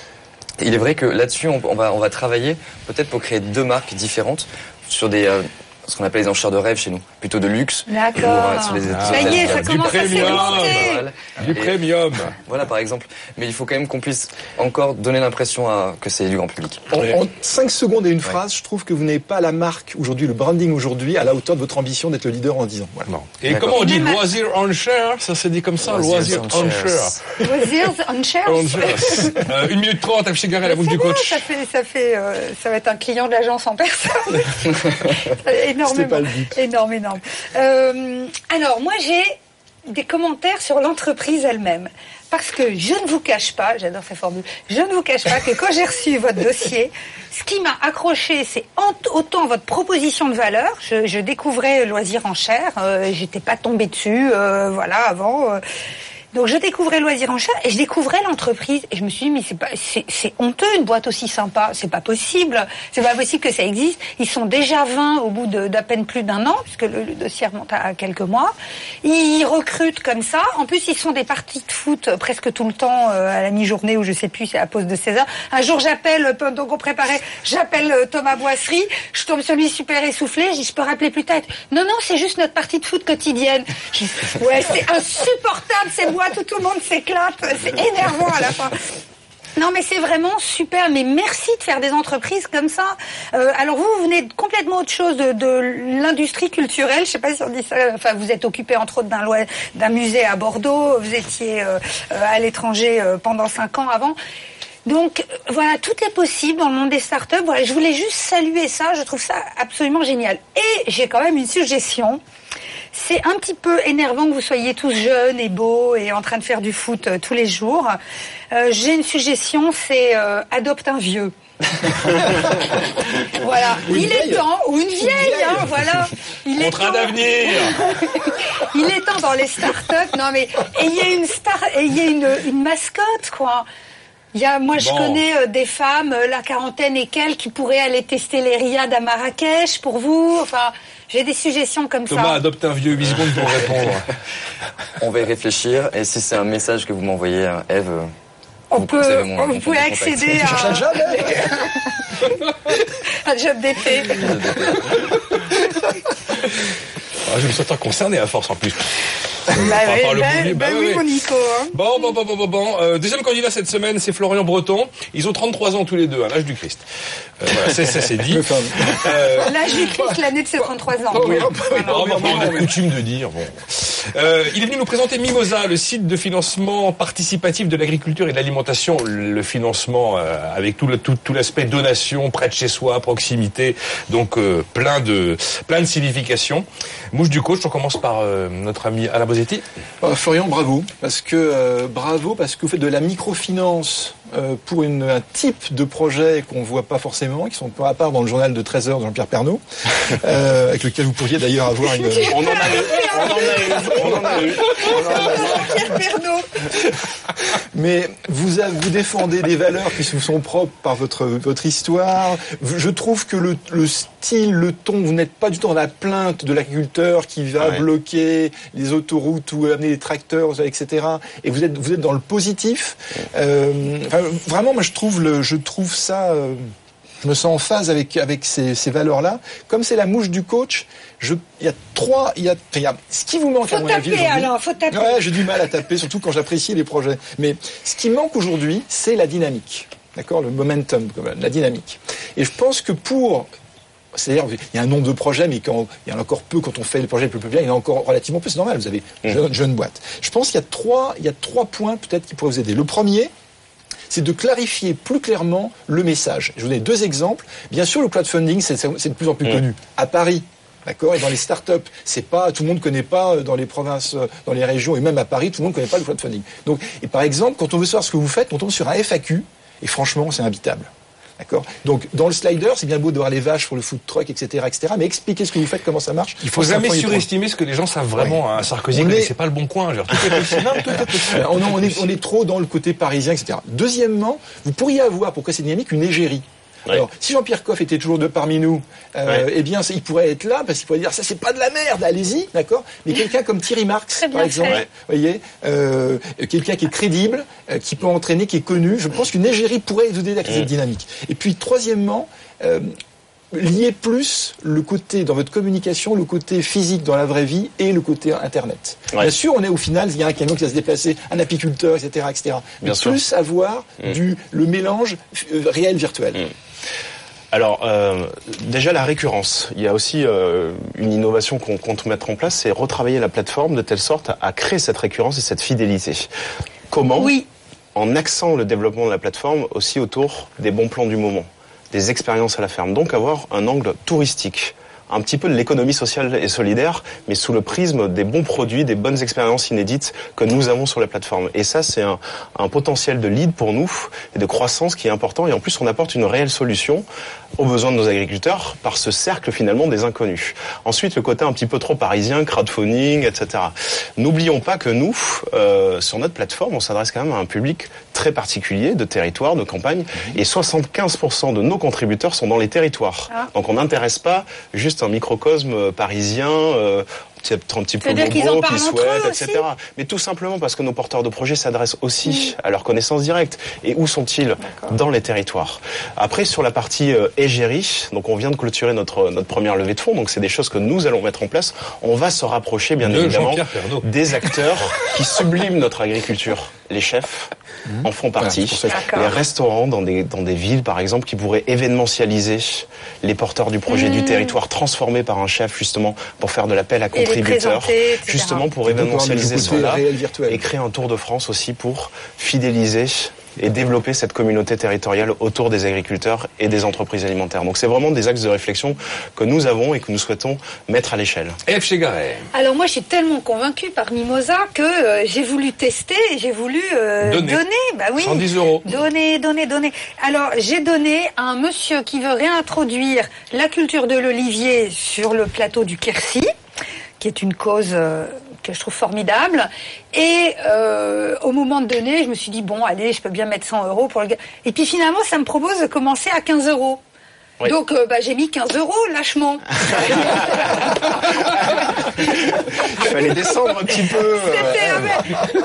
Il est vrai que là-dessus, on, va, on va travailler peut-être pour créer deux marques différentes sur des, euh, ce qu'on appelle les enchères de rêve chez nous, plutôt de luxe. D'accord. Ou, sur les- Ça y est, ça du commence à voilà. Du Et- premium. Voilà, par exemple. Mais il faut quand même qu'on puisse encore donner l'impression à- que c'est du grand public. En, en 5 secondes et une phrase, je trouve que vous n'avez pas la marque aujourd'hui, le branding aujourd'hui, à la hauteur de votre ambition d'être le leader en 10 ans. Voilà. Et comment on dit loisir on share Ça se dit comme ça, Loisirs loisir on share. Loisirs on share. Euh, une minute trente, F. Chegaray, la bouche du coach. Ça fait, ça fait, euh, ça va être un client de l'agence en personne. énormément, pas le but. énorme, énorme. Euh, alors, moi, j'ai des commentaires sur l'entreprise elle-même. Parce que je ne vous cache pas, j'adore cette formule, je ne vous cache pas que quand j'ai reçu votre dossier, ce qui m'a accroché, c'est autant votre proposition de valeur. Je, découvrais Loisir en chair, euh, j'étais pas tombée dessus, euh, voilà, avant. Donc je découvrais Loisir en chair et je découvrais l'entreprise et je me suis dit mais c'est pas c'est honteux une boîte aussi sympa, c'est pas possible, c'est pas possible que ça existe. Ils sont déjà 20 au bout d'à peine plus d'un an puisque le, dossier remonte à, quelques mois. Ils recrutent comme ça. En plus ils font des parties de foot euh, presque tout le temps euh, à la mi-journée ou je sais plus c'est à pause de 16 heures. Un jour j'appelle euh, pendant qu'on préparait, j'appelle euh, Thomas Boisserie, je tombe sur lui super essoufflé, je dis je peux rappeler plus tard. Non non c'est juste notre partie de foot quotidienne. Ouais c'est insupportable ces boîtes où tout le monde s'éclate, c'est énervant à la fin. Non, mais c'est vraiment super. Mais merci de faire des entreprises comme ça. Euh, alors vous, vous venez de complètement autre chose de, l'industrie culturelle. Je sais pas si on dit ça. Enfin, vous êtes occupé entre autres d'un d'un musée à Bordeaux. Vous étiez euh, euh, à l'étranger pendant cinq ans avant. Donc voilà, tout est possible dans le monde des startups. Voilà, je voulais juste saluer ça. Je trouve ça absolument génial. Et j'ai quand même une suggestion. C'est un petit peu énervant que vous soyez tous jeunes et beaux et en train de faire du foot euh, tous les jours. Euh, J'ai une suggestion, c'est euh, adopte un vieux. voilà, une il est vieille. temps, ou une vieille, hein, voilà. Il est Contrat temps- d'avenir. il est temps dans les startups, non mais ayez une star, ayez une, une mascotte quoi. Il y a, moi, je connais euh, des femmes, euh, la quarantaine et quelques, qui pourraient aller tester les riades à Marrakech pour vous. Enfin, j'ai des suggestions comme Thomas ça. adopte un vieux 8 secondes pour répondre. On va y réfléchir. Et si c'est un message que vous m'envoyez, euh, Eve, euh, On vous, peut, mon- on- mon vous pouvez accéder à un job, hein un job d'été. Ah, je me sens concerné à force en plus. Bah, le bah, bah bah oui, oui. mon Nico. hein. Bon, bon, bon, bon, bon, bon. Euh, deuxième candidat cette semaine, c'est Florian Breton. Ils ont 33 ans tous les deux, à l'âge du Christ. Euh, voilà, c'est- ça c'est dit. Euh, L'âge du Christ, l'année de ses 33 ans. oui, oh, on a coutume de dire. Bon. Euh, il est venu nous présenter Mimosa, le site de financement participatif de l'agriculture et de l'alimentation. Le financement euh, avec tout le- tout, tout l'aspect donation, près de chez soi, proximité, donc euh, plein de plein de significations. Mouche du coach, on commence par euh, notre ami Alain Euh, Florian, bravo. Parce que, euh, bravo, parce que vous faites de la microfinance pour une, un type de projet qu'on voit pas forcément, qui sont pas à part dans le journal de 13 heures de Jean-Pierre Pernaud, euh, avec lequel vous pourriez d'ailleurs avoir une... On en a eu, on en a eu, on en a eu. Pierre Pernaut. Mais vous, a- vous défendez des valeurs qui vous sont propres par votre, votre histoire. Je trouve que le, le style, le ton, vous n'êtes pas du tout dans la plainte de l'agriculteur qui va Ouais. bloquer les autoroutes ou amener les tracteurs, etc. Et vous êtes, vous êtes dans le positif. Euh, enfin, vraiment, moi, je trouve, le, je trouve ça... euh, je me sens en phase avec, avec ces, ces valeurs-là. Comme c'est la mouche du coach, je, il y a trois, il y a, il y a ce qui vous manque à Faut mon avis taper, aujourd'hui. Alain, faut taper. Ouais, j'ai du mal à taper, surtout quand j'apprécie les projets. Mais ce qui manque aujourd'hui, c'est la dynamique. D'accord Le momentum, la dynamique. Et je pense que pour. C'est-à-dire, il y a un nombre de projets, mais quand, il y en a encore peu quand on fait les projets les plus populaires, il y en a encore relativement peu, c'est normal, vous avez jeune, jeune boîte. Je pense qu'il y a trois, il y a trois points peut-être qui pourraient vous aider. Le premier, c'est de clarifier plus clairement le message. Je vous donne deux exemples. Bien sûr, le crowdfunding, c'est de plus en plus connu. À Paris, D'accord Et dans les startups, c'est pas tout le monde connaît pas euh, dans les provinces, euh, dans les régions et même à Paris, tout le monde connaît pas le crowdfunding. Donc, et par exemple, quand on veut savoir ce que vous faites, on tombe sur un FAQ et franchement, c'est imbitable. D'accord Donc, dans le slider, c'est bien beau de voir les vaches pour le food truck, etc., etc. Mais expliquez ce que vous faites, comment ça marche. Il faut C'est jamais surestimer ce que les gens savent vraiment. Hein. Sarkozy, est- c'est pas le bon coin. Genre, tout est possible. Non, tout est possible. On, on est, on est trop dans le côté parisien, etc. Deuxièmement, vous pourriez avoir, pour casser dynamique, une égérie. Alors, si Jean-Pierre Coff était toujours de parmi nous, euh, eh bien, il pourrait être là parce qu'il pourrait dire ça, c'est pas de la merde, allez-y, d'accord? Mais quelqu'un comme Thierry Marx, par exemple, fait. vous voyez, euh, quelqu'un qui est crédible, euh, qui peut entraîner, qui est connu, je pense qu'une égérie pourrait vous aider à cette dynamique. Et puis, troisièmement. euh, lier plus le côté dans votre communication, le côté physique dans la vraie vie et le côté internet. Ouais. Bien sûr, on est au final, il y a un camion qui va se déplacer, un apiculteur, etc., etc. Mais Bien sûr. plus avoir Mm. du le mélange réel virtuel. Alors, euh, déjà la récurrence. Il y a aussi euh, une innovation qu'on compte mettre en place, c'est retravailler la plateforme de telle sorte à, à créer cette récurrence et cette fidélité. Comment Oui. En axant le développement de la plateforme aussi autour des bons plans du moment, des expériences à la ferme. Donc avoir un angle touristique, un petit peu de l'économie sociale et solidaire, mais sous le prisme des bons produits, des bonnes expériences inédites que nous avons sur la plateforme. Et ça, c'est un, un potentiel de lead pour nous et de croissance qui est important. Et en plus, on apporte une réelle solution aux besoins de nos agriculteurs par ce cercle finalement des inconnus. Ensuite, le côté un petit peu trop parisien, crowdfunding, etc. N'oublions pas que nous, euh, sur notre plateforme, on s'adresse quand même à un public très particulier de territoires, de campagnes, et 75% de nos contributeurs sont dans les territoires. Ah. Donc on n'intéresse pas juste un microcosme parisien. Euh, peut-être un petit peu qu'ils qui souhaitent, etc. Mais tout simplement parce que nos porteurs de projets s'adressent aussi à leur connaissance directe. Et où sont-ils Dans les territoires? Après, sur la partie euh, égérie, donc on vient de clôturer notre, notre première levée de fonds, donc c'est des choses que nous allons mettre en place. On va se rapprocher, bien De évidemment, des acteurs qui subliment notre agriculture. Les chefs en font partie. Les restaurants dans des, dans des villes, par exemple, qui pourraient événementialiser les porteurs du projet du Mmh. territoire, transformés par un chef, justement, pour faire de l'appel à contributeurs, présenter, justement pour événementialiser cela et créer un tour de France aussi pour fidéliser et développer cette communauté territoriale autour des agriculteurs et des entreprises alimentaires. Donc c'est vraiment des axes de réflexion que nous avons et que nous souhaitons mettre à l'échelle. F. Chegaray. Alors moi, je suis tellement convaincue par Mimosa que euh, j'ai voulu tester, et j'ai voulu euh, Donner. Bah oui. 110 euros. Donner, donner, donner. Alors j'ai donné à un monsieur qui veut réintroduire la culture de l'olivier sur le plateau du Quercy, qui est une cause euh, que je trouve formidable. Et euh, au moment de donner, je me suis dit bon, allez, je peux bien mettre 100 euros pour le gars. Et puis finalement, ça me propose de commencer à 15 euros. Oui. Donc euh, bah, j'ai mis 15 euros lâchement. Il fallait descendre un petit peu. euh.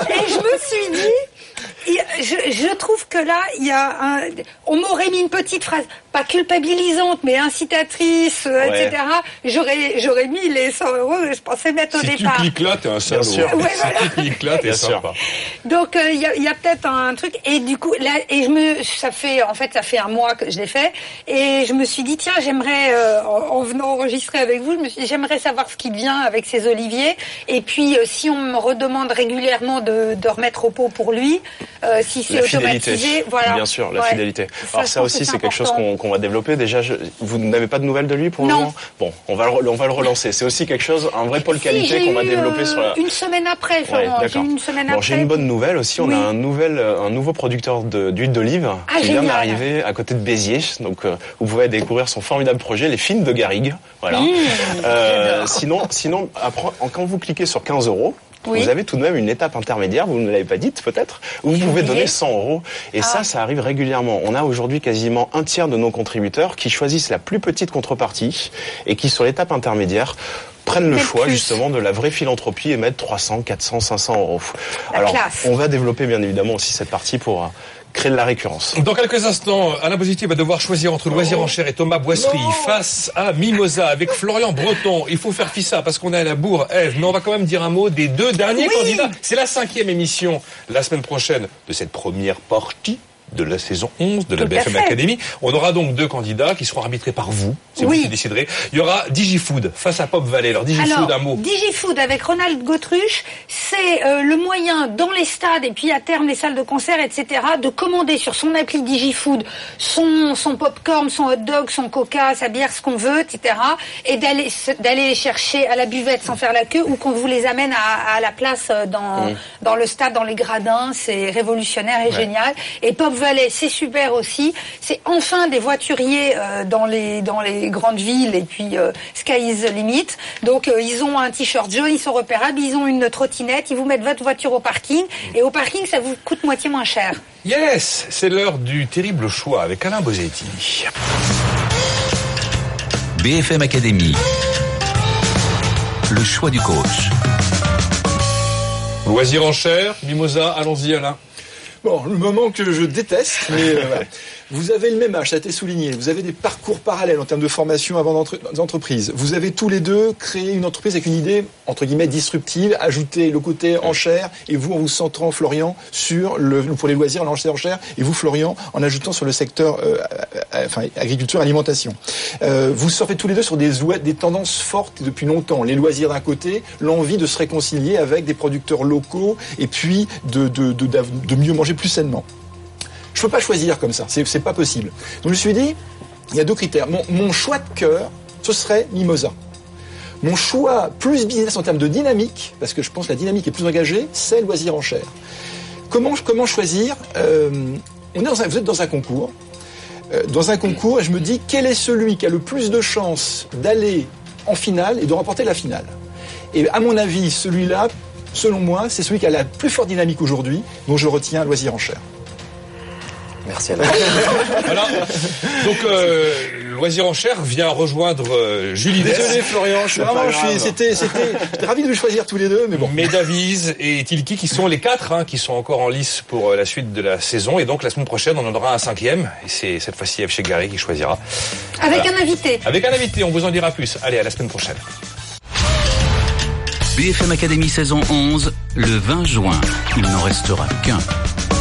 Et je me suis dit, je, je trouve que là, il y a un, on m'aurait mis une petite phrase, pas culpabilisante, mais incitatrice, euh, Ouais. etc. J'aurais, j'aurais mis les 100 euros que je pensais mettre au Si tu départ. cliques là, t'es un salaud. sûr. Ouais, voilà. Si tu cliques là, t'es Bien sûr. sympa. Donc euh, il y a, il y a peut-être un truc et du coup là et je me ça fait en fait ça fait un mois que je l'ai fait et je me suis dit tiens j'aimerais euh, en, en venant enregistrer avec vous j'aimerais savoir ce qui vient avec ces oliviers et puis euh, si on me redemande régulièrement de, de remettre au pot pour lui euh, si c'est La fidélité, automatisé voilà bien sûr, la Ouais. fidélité. Ça, Alors ça aussi, c'est quelque chose qu'on va développer. Déjà, je- vous n'avez pas de nouvelles de lui pour le Non. moment? Bon, on va le, re- on va le relancer. C'est aussi quelque chose, un vrai pôle Si, qualité qu'on va développer euh, sur la. une semaine après Ouais, j'ai une semaine Bon, après j'ai une bonne nouvelle aussi. On Oui. a un nouvel, euh, un nouveau producteur d'huile d'olive Ah, qui vient génial. d'arriver à côté de Béziers. Donc, euh, vous pouvez découvrir son formidable projet, les films de Garrigue. Voilà. Mmh, Euh, sinon, sinon, après, quand vous cliquez sur 15 euros. Oui. Vous avez tout de même une étape intermédiaire, vous ne l'avez pas dite peut-être, où vous pouvez donner 100 euros. Et Ah. ça, ça arrive régulièrement. On a aujourd'hui quasiment un tiers de nos contributeurs qui choisissent la plus petite contrepartie et qui, sur l'étape intermédiaire, prennent le choix plus. justement de la vraie philanthropie et mettent 300, 400, 500 euros. La Alors, classe. on va développer bien évidemment aussi cette partie pour euh, créer de la récurrence. Dans quelques instants, Alain Bositi va devoir choisir entre Loisir en chair et Thomas Boisserie face à Mimosa avec Florian Breton. Il faut faire fissa parce qu'on est à la bourre, Ève. Mais on va quand même dire un mot des deux derniers Oui. candidats. C'est la cinquième émission la semaine prochaine de cette première partie de la saison 11 de la Tout BFM. Academy. On aura donc deux candidats qui seront arbitrés par vous. C'est Oui. vous qui déciderez. Il y aura Digifood face à Pop Valley. Alors Digifood, Alors, un mot. DigiFood avec Ronald Gautruche, c'est euh, le moyen dans les stades et puis à terme les salles de concert, etc., de commander sur son appli DigiFood son, son popcorn, son hot dog, son coca, sa bière, ce qu'on veut, etc., et d'aller d'aller les chercher à la buvette sans faire la queue ou qu'on vous les amène à, à la place euh, dans, Mm. dans le stade, dans les gradins. C'est révolutionnaire et génial. Et Pop Valley, c'est super aussi. C'est enfin des voituriers euh, dans les dans les grandes villes et puis euh, Sky is the limit. Donc euh, ils ont un t-shirt jaune, ils sont repérables, ils ont une trottinette, ils vous mettent votre voiture au parking et au parking ça vous coûte moitié moins cher. Yes, c'est l'heure du terrible choix avec Alain Bosetti. BFM Academy. Le choix du coach. Loisir en chair, Mimosa, allons-y Alain. Bon, le moment que je déteste, mais euh. Vous avez le même âge, ça a été souligné. Vous avez des parcours parallèles en termes de formation avant d'entre- d'entreprise. Vous avez tous les deux créé une entreprise avec une idée entre guillemets disruptive, ajouter le côté enchère et vous en vous centrant Florian sur le pour les loisirs l'enchère enchère et vous Florian en ajoutant sur le secteur euh, euh, enfin agriculture alimentation. Euh, vous surfez tous les deux sur des des tendances fortes depuis longtemps. Les loisirs d'un côté, l'envie de se réconcilier avec des producteurs locaux et puis de de, de, de mieux manger plus sainement. Je peux pas choisir comme ça, c'est pas possible. Donc je me suis dit, il y a deux critères. Mon, choix de cœur, ce serait Mimosa. Mon choix plus business en termes de dynamique, parce que je pense que la dynamique est plus engagée, c'est loisir en chair. Comment, choisir euh, Vous êtes dans un concours. Euh, dans un concours, et je me dis quel est celui qui a le plus de chances d'aller en finale et de remporter la finale? Et à mon avis, celui-là, selon moi, c'est celui qui a la plus forte dynamique aujourd'hui, dont je retiens loisir en chair. Merci Alain. Voilà. Donc, euh, Loisir en chair vient rejoindre euh, Julie. Désolé Florian, je suis vraiment, je suis- c'était, c'était, ravi de vous choisir tous les deux, mais bon. Medaviz et Tilki qui sont les quatre hein, qui sont encore en lice pour euh, la suite de la saison et donc la semaine prochaine on en aura un cinquième et c'est cette fois-ci F. Gary qui choisira. Avec Voilà. un invité. Avec un invité, on vous en dira plus. Allez, à la semaine prochaine. BFM Académie saison 11, le 20 juin. Il n'en restera qu'un.